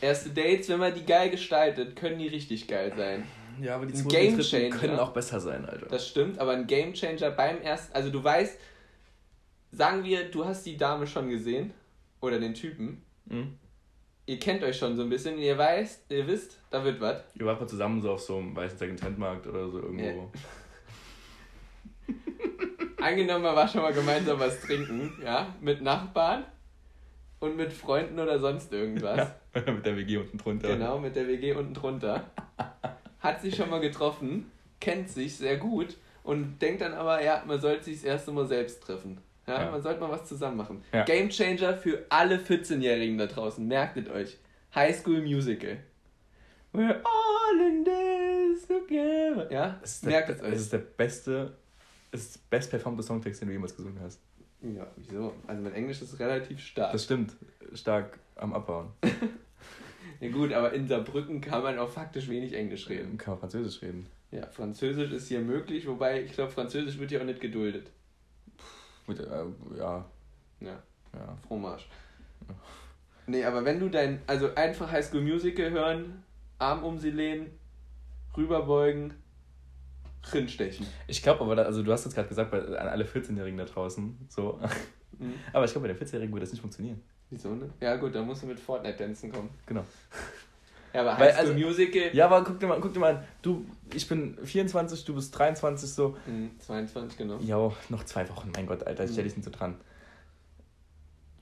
Erste Dates, wenn man die geil gestaltet, können die richtig geil sein. Ja, aber die Ein zweiten dritten können auch besser sein, Alter. Das stimmt, aber ein Gamechanger beim ersten, also du weißt, sagen wir, du hast die Dame schon gesehen oder den Typen. Mhm. Ihr kennt euch schon so ein bisschen, ihr weißt, ihr wisst, da wird was. Ihr wart mal zusammen so auf so einem weißen Second-Hand-Markt oder so irgendwo. Ja. Angenommen, man war schon mal gemeinsam was trinken, ja, mit Nachbarn und mit Freunden oder sonst irgendwas. mit der WG unten drunter. Genau, mit der WG unten drunter. Hat sich schon mal getroffen, kennt sich sehr gut und denkt dann aber, ja, man sollte sich das erste Mal selbst treffen. Ja, Ja. man sollte mal was zusammen machen. Ja. Game Changer für alle 14-Jährigen da draußen, merktet euch. High School Musical. We're all in this together. Ja, Das merkt es das euch. ist der beste, das ist der best performte Songtext, den du jemals gesungen hast. Ja, wieso? Also mein Englisch ist relativ stark. Das stimmt. Stark am Abbauen. ja gut, aber in Saarbrücken kann man auch faktisch wenig Englisch reden. Reden. Kann man Französisch reden. Ja, Französisch ist hier möglich, wobei ich glaube, Französisch wird hier auch nicht geduldet. Mit, äh, ja, Ja, ja. Fromage. Nee, aber wenn du dein, also einfach High School Musical hören, Arm um sie lehnen, rüberbeugen, drinstechen. Ich glaube aber, da, also du hast jetzt gerade gesagt, bei, an alle 14-Jährigen da draußen, so. Mhm. Aber ich glaube, bei den 14-Jährigen würde das nicht funktionieren. Wieso, ne? Ja gut, dann musst du mit Fortnite-Dancen kommen. Genau. Ja, aber Weil, also- Musical... Ja, aber guck dir mal, guck dir mal an. Du, ich bin 24, du bist 23, so. Mhm, 22, genau. Ja, noch zwei Wochen, mein Gott, Alter, ich Mhm. stell dich nicht so dran.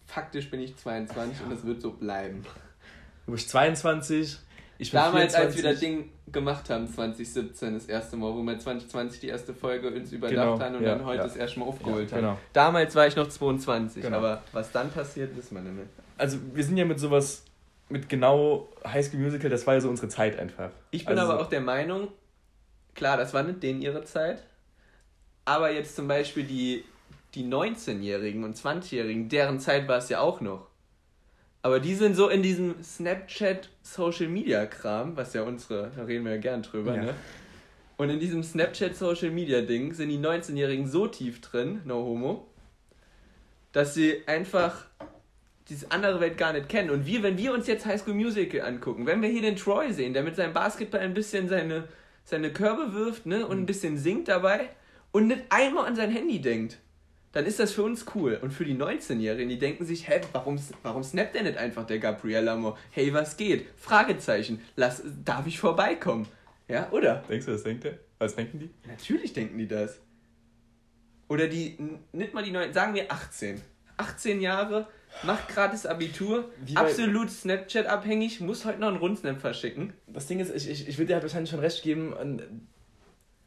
Faktisch bin ich 22 und es wird so bleiben. Du bist 22, ich Damals, als wir 24. das Ding gemacht haben, 2017, das erste Mal, wo wir 2020 die erste Folge uns überdacht Genau, haben und ja, dann heute ja. das erste Mal Ja, aufgeholt haben. genau. Damals war ich noch 22, Genau. aber was dann passiert, wissen wir nicht mehr. Also, wir sind ja mit sowas, mit genau High School Musical, das war ja so unsere Zeit einfach. Ich bin Also- aber auch der Meinung, klar, das war nicht denen ihre Zeit, aber jetzt zum Beispiel die, die 19-Jährigen und 20-Jährigen, deren Zeit war es ja auch noch. Aber die sind so in diesem Snapchat Social Media Kram, was ja unsere, da reden wir ja gern drüber, Ja. ne? Und in diesem Snapchat Social Media Ding sind die 19-Jährigen so tief drin, no homo, dass sie einfach diese andere Welt gar nicht kennen. Und wir, wenn wir uns jetzt High School Musical angucken, wenn wir hier den Troy sehen, der mit seinem Basketball ein bisschen seine, seine Körbe wirft ne, und ein bisschen singt dabei und nicht einmal an sein Handy denkt. Dann ist das für uns cool. Und für die 19-Jährigen, die denken sich, hä, warum, warum snappt der nicht einfach der Gabriella Moore? Hey, was geht? Fragezeichen. Lass, darf ich vorbeikommen? Ja, oder? Denkst du, das denkt er? Was denken die? Natürlich denken die das. Oder die, nicht mal die neuen, sagen wir 18. 18 Jahre, macht gratis Abitur, Wie absolut Snapchat-abhängig, muss heute noch einen Rundsnap verschicken. Das Ding ist, ich, ich, ich würde dir halt wahrscheinlich schon recht geben. und-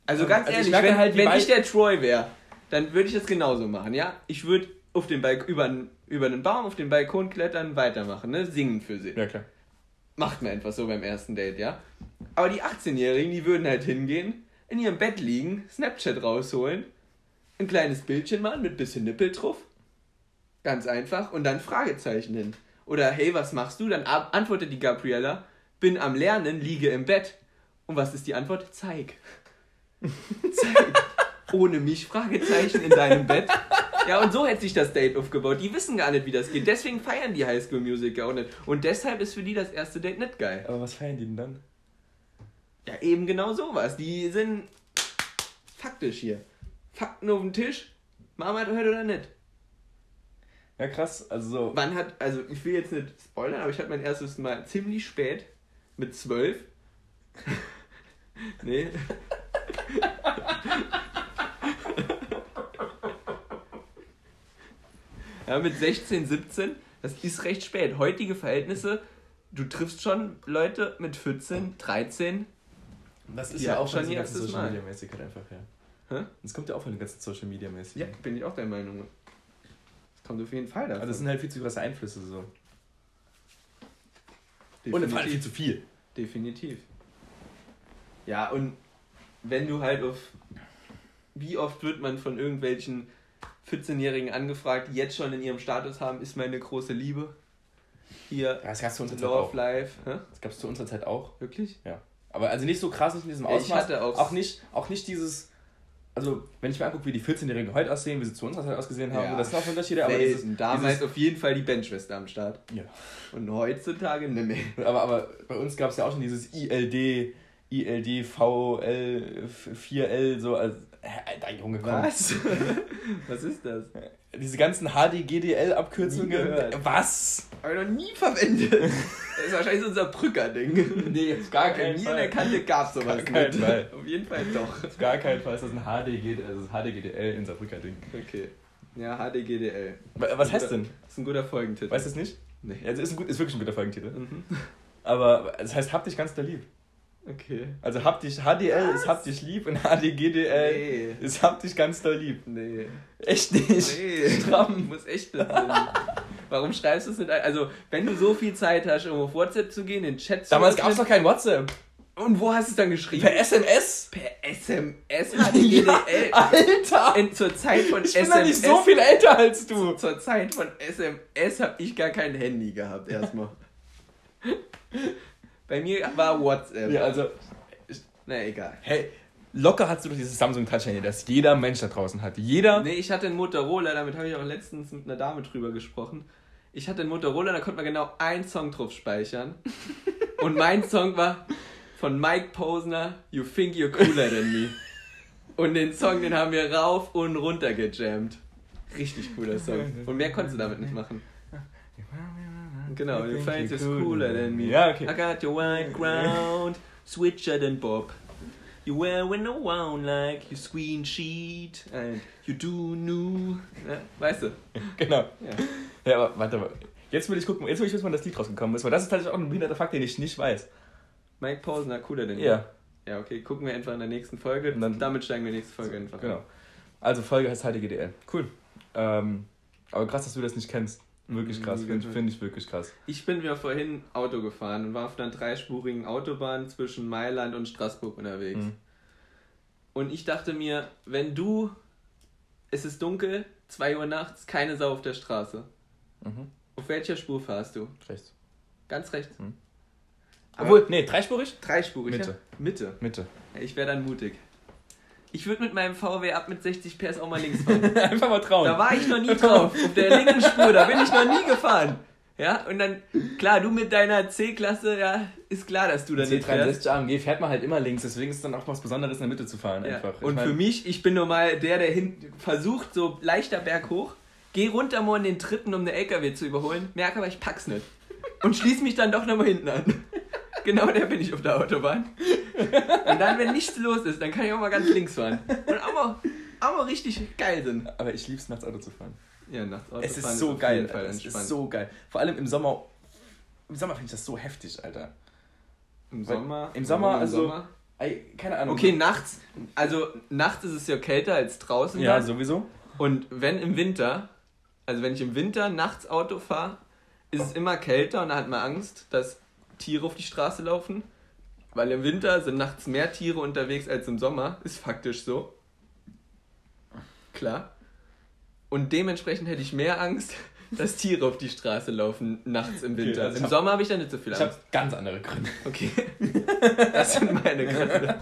Also Ähm, ganz also ich ehrlich, wenn, halt, wenn ich der Troy wäre, dann würde ich das genauso machen, ja? Ich würde auf den Balk über, über einen Baum auf den Balkon klettern, weitermachen, ne? Singen für sie. Ja, klar. Macht man etwas so beim ersten Date, ja? Aber die 18-Jährigen, die würden halt hingehen, in ihrem Bett liegen, Snapchat rausholen, ein kleines Bildchen machen mit bisschen Nippel drauf. Ganz einfach. Und dann Fragezeichen hin. Oder hey, was machst du? Dann antwortet die Gabriella, bin am Lernen, liege im Bett. Und was ist die Antwort? Zeig. Zeig. Ohne mich? Fragezeichen in deinem Bett. Ja, und so hätte sich das Date aufgebaut. Die wissen gar nicht, wie das geht. Deswegen feiern die Highschool Musical auch nicht. Und deshalb ist für die das erste Date nicht geil. Aber was feiern die denn dann? Ja, eben genau sowas. Die sind faktisch hier. Fakten auf den Tisch. Wir das heute oder nicht? Ja, krass. Also so. Wann hat, also ich will jetzt nicht spoilern, aber ich hatte mein erstes Mal ziemlich spät, mit zwölf. nee. ja, mit 16, 17, das ist recht spät. Heutige Verhältnisse, du triffst schon Leute mit 14, 13. Das ist ja auch schon die ganze Social. Media Mäßigkeit einfach, ja. Hä? Das kommt ja auch von den ganzen Social Media mäßig. Ja, bin ich auch der Meinung. Das kommt auf jeden Fall davon. Also das sind halt viel zu krasse Einflüsse so. Und Definitiv. allem viel zu viel. Definitiv. Ja, und wenn du halt auf. Wie oft wird man von irgendwelchen 14-Jährigen angefragt, die jetzt schon in ihrem Status haben, ist meine große Liebe. Hier, Ja, das gab es zu unserer Zeit Law auch. Life. Hä? Das gab es zu unserer Zeit auch. Wirklich? Ja. Aber also nicht so krass, nicht in diesem Ja, ich Ausmaß. hatte auch- auch nicht, auch nicht dieses. Also, wenn ich mir angucke, wie die 14-Jährigen heute aussehen, wie sie zu unserer Zeit ausgesehen haben, Ja. das sind auch Unterschiede. Aber dieses. Damals dieses, auf jeden Fall die Bandschwester am Start. ja. Und heutzutage ne mehr. aber, aber bei uns gab es ja auch schon dieses ILD, ILD, VL, 4L, so als. Alter, Junge, komm. Was? Was ist das? Diese ganzen HDGDL-Abkürzungen. Nie. Was? Hab ich noch nie verwendet. Das ist wahrscheinlich so unser Brücker-Ding. Nee, auf gar Bei mir in der Kante gab es sowas Gar keinen nicht. Fall. Auf jeden Fall doch. Auf gar keinen Fall ist das ein HDGDL, also das HDGDL in Saarbrücker Ding. Okay. Ja, HDGDL. Was heißt denn? Das ist ein guter Folgentitel. Weißt du es nicht? Nee. Also ist, ein gut, ist wirklich ein guter Folgentitel. Mhm. Aber es heißt hab dich ganz doll lieb. Okay. Also hab dich, HDL ist hab dich lieb und HDGDL Nee. ist hab dich ganz doll lieb. Nee. Echt nicht. Nee. Stramm. Muss echt nicht sein. Warum schreibst du es nicht ein? Also, wenn du so viel Zeit hast, um auf WhatsApp zu gehen, in den Chat zu Damals gab es noch kein WhatsApp. Und wo hast du es dann geschrieben? Per SMS. Per SMS HDGDL. Ja, Alter. In, zur Zeit von Ich bin SMS. doch nicht so viel älter als du. Zur Zeit von SMS habe ich gar kein Handy gehabt, erstmal. Bei mir war WhatsApp. Ja, also, Na egal. hey, locker hast du doch dieses Samsung Touch Handy, das jeder Mensch da draußen hat. Jeder. Nee, ich hatte einen Motorola, damit habe ich auch letztens mit einer Dame drüber gesprochen. Ich hatte einen Motorola, da konnte man genau einen Song drauf speichern. Und mein Song war von Mike Posner, You Think You're Cooler Than Me. Und den Song, den haben wir rauf und runter gejammt. Richtig cooler Song. Und mehr konntest du damit nicht machen. Genau, You Think You're Cooler Than Me. Ja, okay. I got your white ground, switcher than Bob. You wearing around like your screen sheet and you do new. Ja, weißt du? Genau. Ja. Ja, aber warte mal. Jetzt will ich gucken, jetzt will ich wissen, wann das Lied rausgekommen ist, weil das ist tatsächlich auch ein behinderter Fakt, den ich nicht weiß. Mike Posner, cooler denn Ja, Ja, okay, gucken wir einfach in der nächsten Folge. Und dann- damit steigen wir nächste Folge einfach. genau. Also Folge heißt HDGDL. Cool. Ähm, aber krass, dass du das nicht kennst. Wirklich krass, finde find ich wirklich krass. Ich bin mir vorhin Auto gefahren und war auf einer dreispurigen Autobahn zwischen Mailand und Straßburg unterwegs. Mhm. Und ich dachte mir, wenn du, es ist dunkel, 2 Uhr nachts, keine Sau auf der Straße. Mhm. Auf welcher Spur fahrst du? Rechts. Ganz rechts. Mhm. Obwohl, nee, dreispurig? Dreispurig. Mitte. Ja? Mitte. Mitte. Ich wäre dann mutig. Ich würde mit meinem VW ab mit 60 PS auch mal links fahren. Einfach mal trauen. Da war ich noch nie drauf. Auf der linken Spur, da bin ich noch nie gefahren. Ja, und dann, klar, du mit deiner C-Klasse, ja, ist klar, dass du da nicht fährst. C63 AMG fährt man halt immer links, deswegen ist es dann auch was Besonderes in der Mitte zu fahren. Ja. Einfach. Ich Und mein, für mich, ich bin normal der, der hin versucht, so leichter Berg hoch, geh runter mal in den dritten, um den LKW zu überholen, merke aber, ich pack's nicht. Und schließ mich dann doch nochmal hinten an. Genau der bin ich auf der Autobahn. Und dann, wenn nichts los ist, dann kann ich auch mal ganz links fahren. Und auch mal, auch mal richtig geil sind. Aber ich lieb's nachts Auto zu fahren. Ja, nachts Auto Es ist fahren so auf geil. Fall. Es entspannt. ist so geil. Vor allem im Sommer. Im Sommer finde ich das so heftig, Alter. Im Sommer. im Sommer, also- Ey, keine Ahnung. Okay, nachts, also nachts ist es ja kälter als draußen. Ja, dann. sowieso. Und wenn im Winter, also wenn ich im Winter nachts Auto fahre, ist es immer kälter und da hat man Angst, dass Tiere auf die Straße laufen. Weil im Winter sind nachts mehr Tiere unterwegs als im Sommer. Ist faktisch so. Klar. Und dementsprechend hätte ich mehr Angst, dass Tiere auf die Straße laufen nachts im Winter. also ich Im hab- Sommer habe ich da nicht so viel Ich Angst. habe ganz andere Gründe. Okay. Das sind meine Gründe.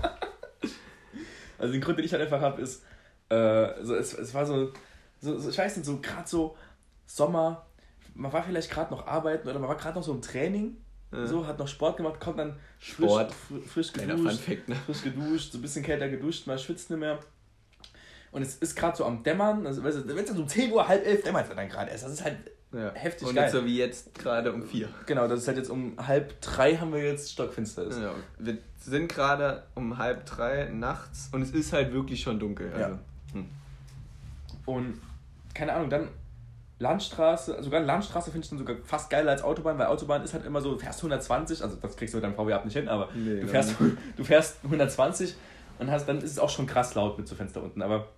Also den Grund, den ich halt einfach habe, ist, äh, so, es, es war so, so, so, ich weiß nicht, so gerade so Sommer, man war vielleicht gerade noch arbeiten oder man war gerade noch so im Training, Ja. so, hat noch Sport gemacht, kommt dann frisch, frisch geduscht, Funfact, ne? frisch geduscht, so ein bisschen kälter geduscht, man schwitzt nicht mehr. Und es ist gerade so am Dämmern, also, wenn es dann um 10 Uhr, halb elf dämmert es dann gerade erst. Das ist halt Ja. heftig Und geil. nicht so wie jetzt gerade um vier. Genau, das ist halt jetzt um halb drei haben wir jetzt stockfinster ist. Ja, wir sind gerade um halb drei nachts und es ist halt wirklich schon dunkel. Also. Ja. Und keine Ahnung, dann Landstraße, sogar Landstraße finde ich dann sogar fast geiler als Autobahn, weil Autobahn ist halt immer so, du fährst 120, also das kriegst du mit deinem VW ab nicht hin, aber Nee, du, gar fährst, du fährst 120 und hast, dann ist es auch schon krass laut mit so Fenster unten, aber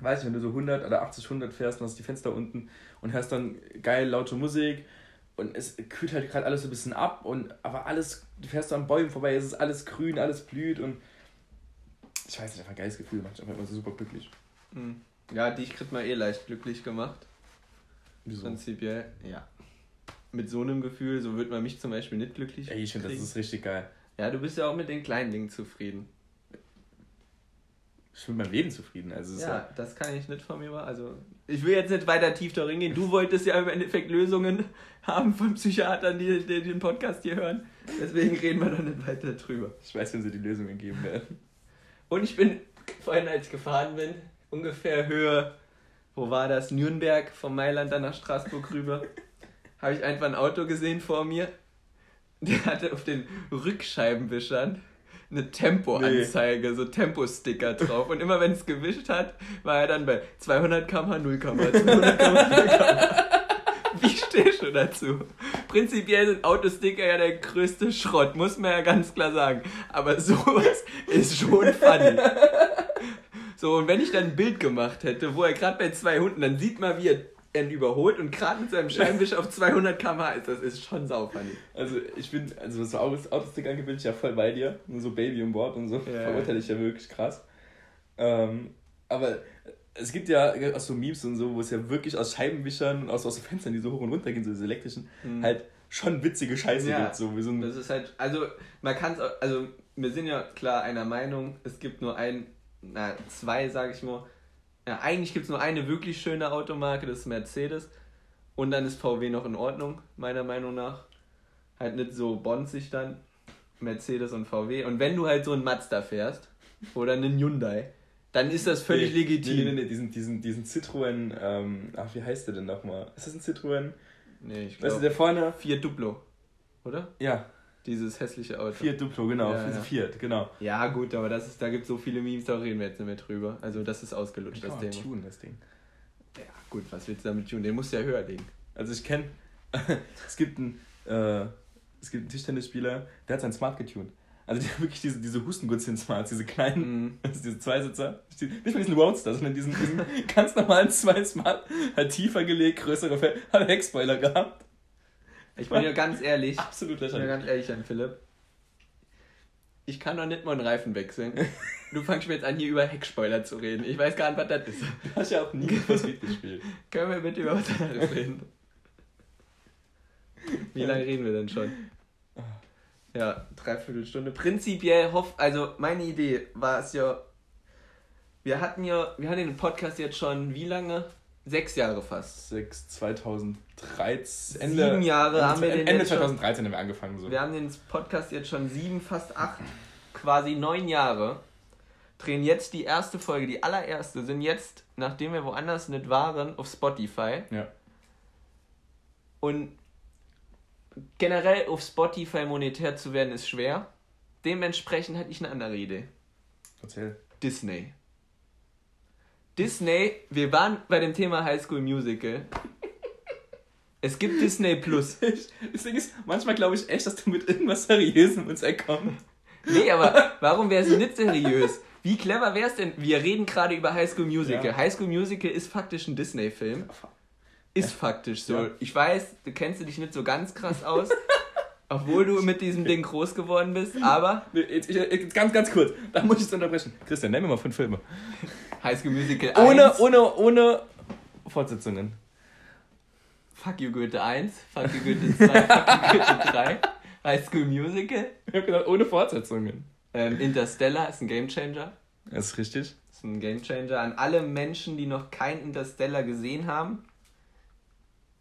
weiß ich, wenn du so 100 oder 80, 100 fährst und hast die Fenster unten und hörst dann geil laute Musik und es kühlt halt gerade alles so ein bisschen ab und aber alles, du fährst so an Bäumen vorbei, es ist alles grün, alles blüht und ich weiß nicht, einfach ein geiles Gefühl, macht mich einfach immer so super glücklich. Hm. Ja, dich kriegt man eh leicht glücklich gemacht. Wieso? Prinzipiell, ja. Mit so einem Gefühl, so wird man mich zum Beispiel nicht glücklich. Ey, ich finde, das ist richtig geil. Ja, du bist ja auch mit den kleinen Dingen zufrieden. Ich bin mit meinem Leben zufrieden. Also ist Ja, das kann ich nicht von mir machen. Also, ich will jetzt nicht weiter tief darin gehen. Du wolltest ja im Endeffekt Lösungen haben von Psychiatern, die, die den Podcast hier hören. Deswegen reden wir doch nicht weiter drüber. ich weiß, wenn sie die Lösungen geben werden. Und ich bin vorhin, als ich gefahren bin, ungefähr Höhe, wo war das? Nürnberg, von Mailand dann nach Straßburg rüber, habe ich einfach ein Auto gesehen vor mir. Der hatte auf den Rückscheibenwischern eine Tempoanzeige, so Temposticker drauf. Und immer wenn es gewischt hat, war er dann bei 200 km/h, 0 km/h, 200 km/h, 0 km/h. Wie stehst du dazu? Prinzipiell sind Autosticker ja der größte Schrott, muss man ja ganz klar sagen. Aber sowas ist schon funny. So, und wenn ich dann ein Bild gemacht hätte, wo er gerade bei zwei Hunden, dann sieht man, wie er ihn überholt und gerade mit seinem Scheibenwischer auf 200 km/h ist. Das ist schon saufunny. Also ich bin, also was so Autos- Autostick ich ja voll bei dir. Nur so Baby um Bord und so. Ja. Verurteile ich ja wirklich krass. Ähm, aber es gibt ja auch so Memes und so, wo es ja wirklich aus Scheibenwischern und aus, aus Fenstern, die so hoch und runter gehen, so diese elektrischen, Mhm. halt schon witzige Scheiße Ja. gibt. So wie so ein, Das ist halt, also man kann es, also wir sind ja klar einer Meinung, es gibt nur ein, na zwei sage ich mal. Ja, eigentlich gibt es nur eine wirklich schöne Automarke, das ist Mercedes. Und dann ist VW noch in Ordnung, meiner Meinung nach. Halt nicht so bonzig dann, Mercedes und VW. Und wenn du halt so ein Mazda fährst oder einen Hyundai, dann ist das völlig Nee, legitim. Nee, nee, nee, diesen, diesen, diesen Citroën, ähm, ach, wie heißt der denn nochmal? Ist das ein Citroën? Nee, ich Weißt du, glaube, der vorne, Fiat Duplo, oder? ja, Dieses hässliche Auto. Fiat Duplo, genau, Ja, ja. Fiat, genau. Ja, gut, aber das ist, da gibt es so viele Memes, da reden wir jetzt nicht mehr drüber. Also, das ist ausgelutscht, das Thema. tunen, das Ding. Ja, gut, was willst du damit tun? Den musst du ja höher legen. Also ich kenne, es gibt einen, äh, es gibt einen Tischtennisspieler, der hat sein Smart getuned. Also die haben wirklich diese, diese Hustengutzchen Smarts, diese kleinen, Mhm. also diese Zweisitzer, nicht mal diesen Roadster, sondern diesen, diesen ganz normalen zwei Smart, halt tiefer gelegt, größere Fell, hat Heckspoiler gehabt. Ich bin ja ganz ehrlich, Absolut ich bin ja lächerlich. ganz ehrlich an Philipp. Ich kann doch nicht mal einen Reifen wechseln. Du fangst mir jetzt an, hier über Heckspoiler zu reden. Ich weiß gar nicht, was das ist. Du hast ja auch nie for Speed gespielt. Können wir bitte über was anderes reden? Wie lange reden wir denn schon? Ja, dreiviertel Stunde. Prinzipiell hoff, also meine Idee war es ja, wir hatten ja, wir hatten den Podcast jetzt schon wie lange? Sechs Jahre fast. 6, 2013. Sieben Jahre Ende, haben wir den Ende jetzt schon. 2013 haben wir angefangen. So. Wir haben den Podcast jetzt schon sieben, fast acht, quasi neun Jahre. Drehen jetzt die erste Folge, die allererste, sind jetzt, nachdem wir woanders nicht waren, auf Spotify. Ja. Und generell auf Spotify monetär zu werden, ist schwer. Dementsprechend hatte ich eine andere Idee. Erzähl. Disney. Disney, wir waren bei dem Thema High School Musical. Es gibt Disney Plus. Das Ding ist, manchmal glaube ich echt, dass du mit irgendwas Seriösem uns erkommst. Nee, aber warum wäre es nicht seriös? Wie clever wäre es denn? Wir reden gerade über High School Musical. Ja. High School Musical ist faktisch ein Disney-Film. Ist faktisch so. Ja. Ich weiß, du kennst dich nicht so ganz krass aus, obwohl du mit diesem Ding groß geworden bist, aber Jetzt, ich, jetzt ganz, ganz kurz, da muss ich es unterbrechen. Christian, nenn mir mal fünf Filme. High School Musical Ohne, 1, ohne, ohne Fortsetzungen. Fuck You Goethe 1, Fuck You Goethe 2, Fuck You Goethe 3, High School Musical, Ich habe gesagt, ohne Fortsetzungen. ähm, Interstellar ist ein Gamechanger. Das ist richtig. Das ist ein Gamechanger an alle Menschen, die noch kein Interstellar gesehen haben.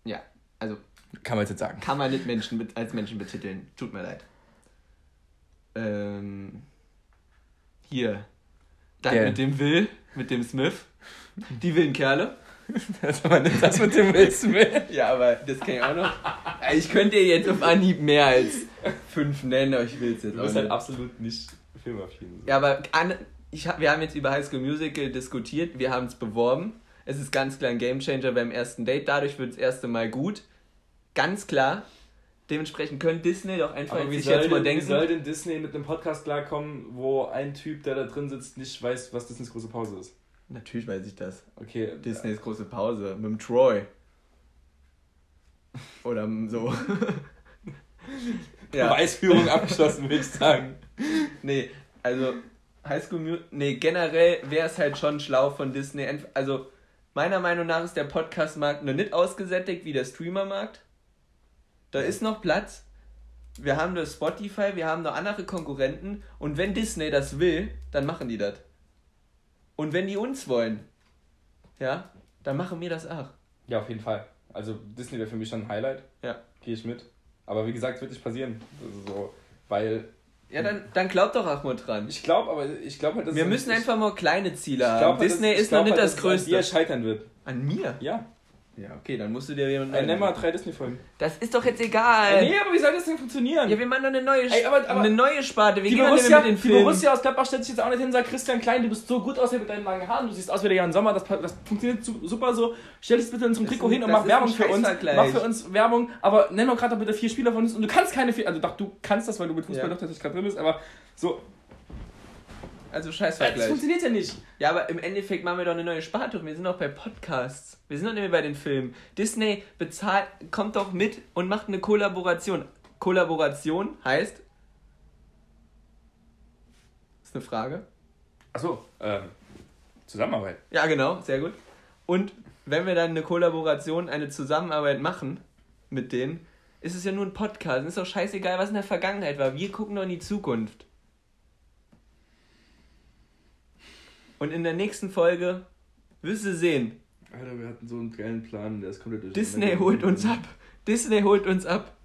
Ja, also Kann man jetzt nicht sagen. kann man nicht Menschen als Menschen betiteln. Tut mir leid. Ähm, hier. Dann Der. mit dem Will, mit dem Smith. Die wilden Kerle. Das aber nicht das mit dem Will Smith. Ja, aber das kann ich auch noch. Ich könnte dir jetzt auf Anhieb mehr als fünf nennen, aber ich will es jetzt Du auch bist halt nicht. absolut nicht filmaffin. Ja, aber an, ich, wir haben jetzt über High School Musical diskutiert, wir haben es beworben. Es ist ganz klar ein Gamechanger beim ersten Date, dadurch wird das erste Mal gut. Ganz klar. Dementsprechend könnte Disney doch einfach Aber wie sich soll, jetzt mal denn, wie denken. soll denn Disney mit einem Podcast klarkommen, wo ein Typ, der da drin sitzt, nicht weiß, was Disneys große Pause ist? Natürlich weiß ich das. Okay. Disneys große Pause mit dem Troy. Oder so. ja. Beweisführung abgeschlossen, würde ich sagen. Nee, also High School Musical. Nee, generell wäre es halt schon schlau von Disney. Also, meiner Meinung nach ist der Podcast-Markt noch nicht ausgesättigt wie der Streamer-Markt. Da ist noch Platz. Wir haben das Spotify, wir haben noch andere Konkurrenten. Und wenn Disney das will, dann machen die das. Und wenn die uns wollen, ja, dann machen wir das auch. Ja, auf jeden Fall. Also Disney wäre für mich schon ein Highlight. Ja. Gehe ich mit. Aber wie gesagt, es wird nicht passieren. So, weil Ja, dann, dann glaubt doch auch mal dran. ich glaube, aber ich glaube halt, dass Wir müssen ich, einfach mal kleine Ziele haben. glaub halt, Disney ich ist noch nicht halt, das es an dir Größte. scheitern wird. An mir? Ja. Ja, okay, dann musst du dir jemanden. Ey, nenn mal drei Disney-Folgen. Das ist doch jetzt egal. Ey, nee, aber wie soll das denn funktionieren? Ja, wir machen doch eine neue, Ey, aber- aber- eine neue Sparte. Wir die gehen Borussia, mit den die Filmen. Borussia aus Gladbach stellt sich jetzt auch nicht hin und sagt, Christian Klein, du bist so gut aus hier mit deinen langen Haaren, du siehst aus wie der Jan Sommer, das, das funktioniert su- super so. Stell dich bitte in zum Trikot ist- hin und mach Werbung für uns. Mach für uns Werbung, aber nenn doch gerade bitte vier Spieler von uns und du kannst keine vier, also doch, du kannst das, weil du mit Fußball Ja. doch tatsächlich gerade drin bist, aber so, Also das Scheißvergleich. funktioniert ja nicht. Ja, aber im Endeffekt machen wir doch eine neue Sparte und wir sind auch bei Podcasts. Wir sind doch nicht mehr bei den Filmen. Disney bezahlt, kommt doch mit und macht eine Kollaboration. Kollaboration heißt. Ist eine Frage. Achso, ähm, Zusammenarbeit. Ja, genau, sehr gut. Und wenn wir dann eine Kollaboration, eine Zusammenarbeit machen mit denen, ist es ja nur ein Podcast. Ist doch scheißegal, was in der Vergangenheit war. Wir gucken doch in die Zukunft. Und in der nächsten Folge wirst du sehen, Alter, wir hatten so einen geilen Plan, der ist komplett durch. Disney holt uns ab. Disney holt uns ab.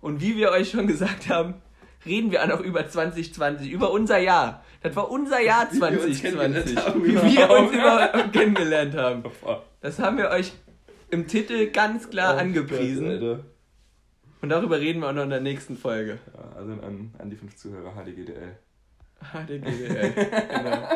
Und wie wir euch schon gesagt haben, reden wir auch noch über 2020, über unser Jahr. Das war unser Jahr Wie wir uns 2020. kennengelernt haben Wie wir uns überhaupt. über kennengelernt haben. Oh, Das haben wir euch im Titel ganz klar Gott, angepriesen. Alter. Und darüber reden wir auch noch in der nächsten Folge. Ja, also an, an die fünf Zuhörer HDGDL. HDGDL. genau.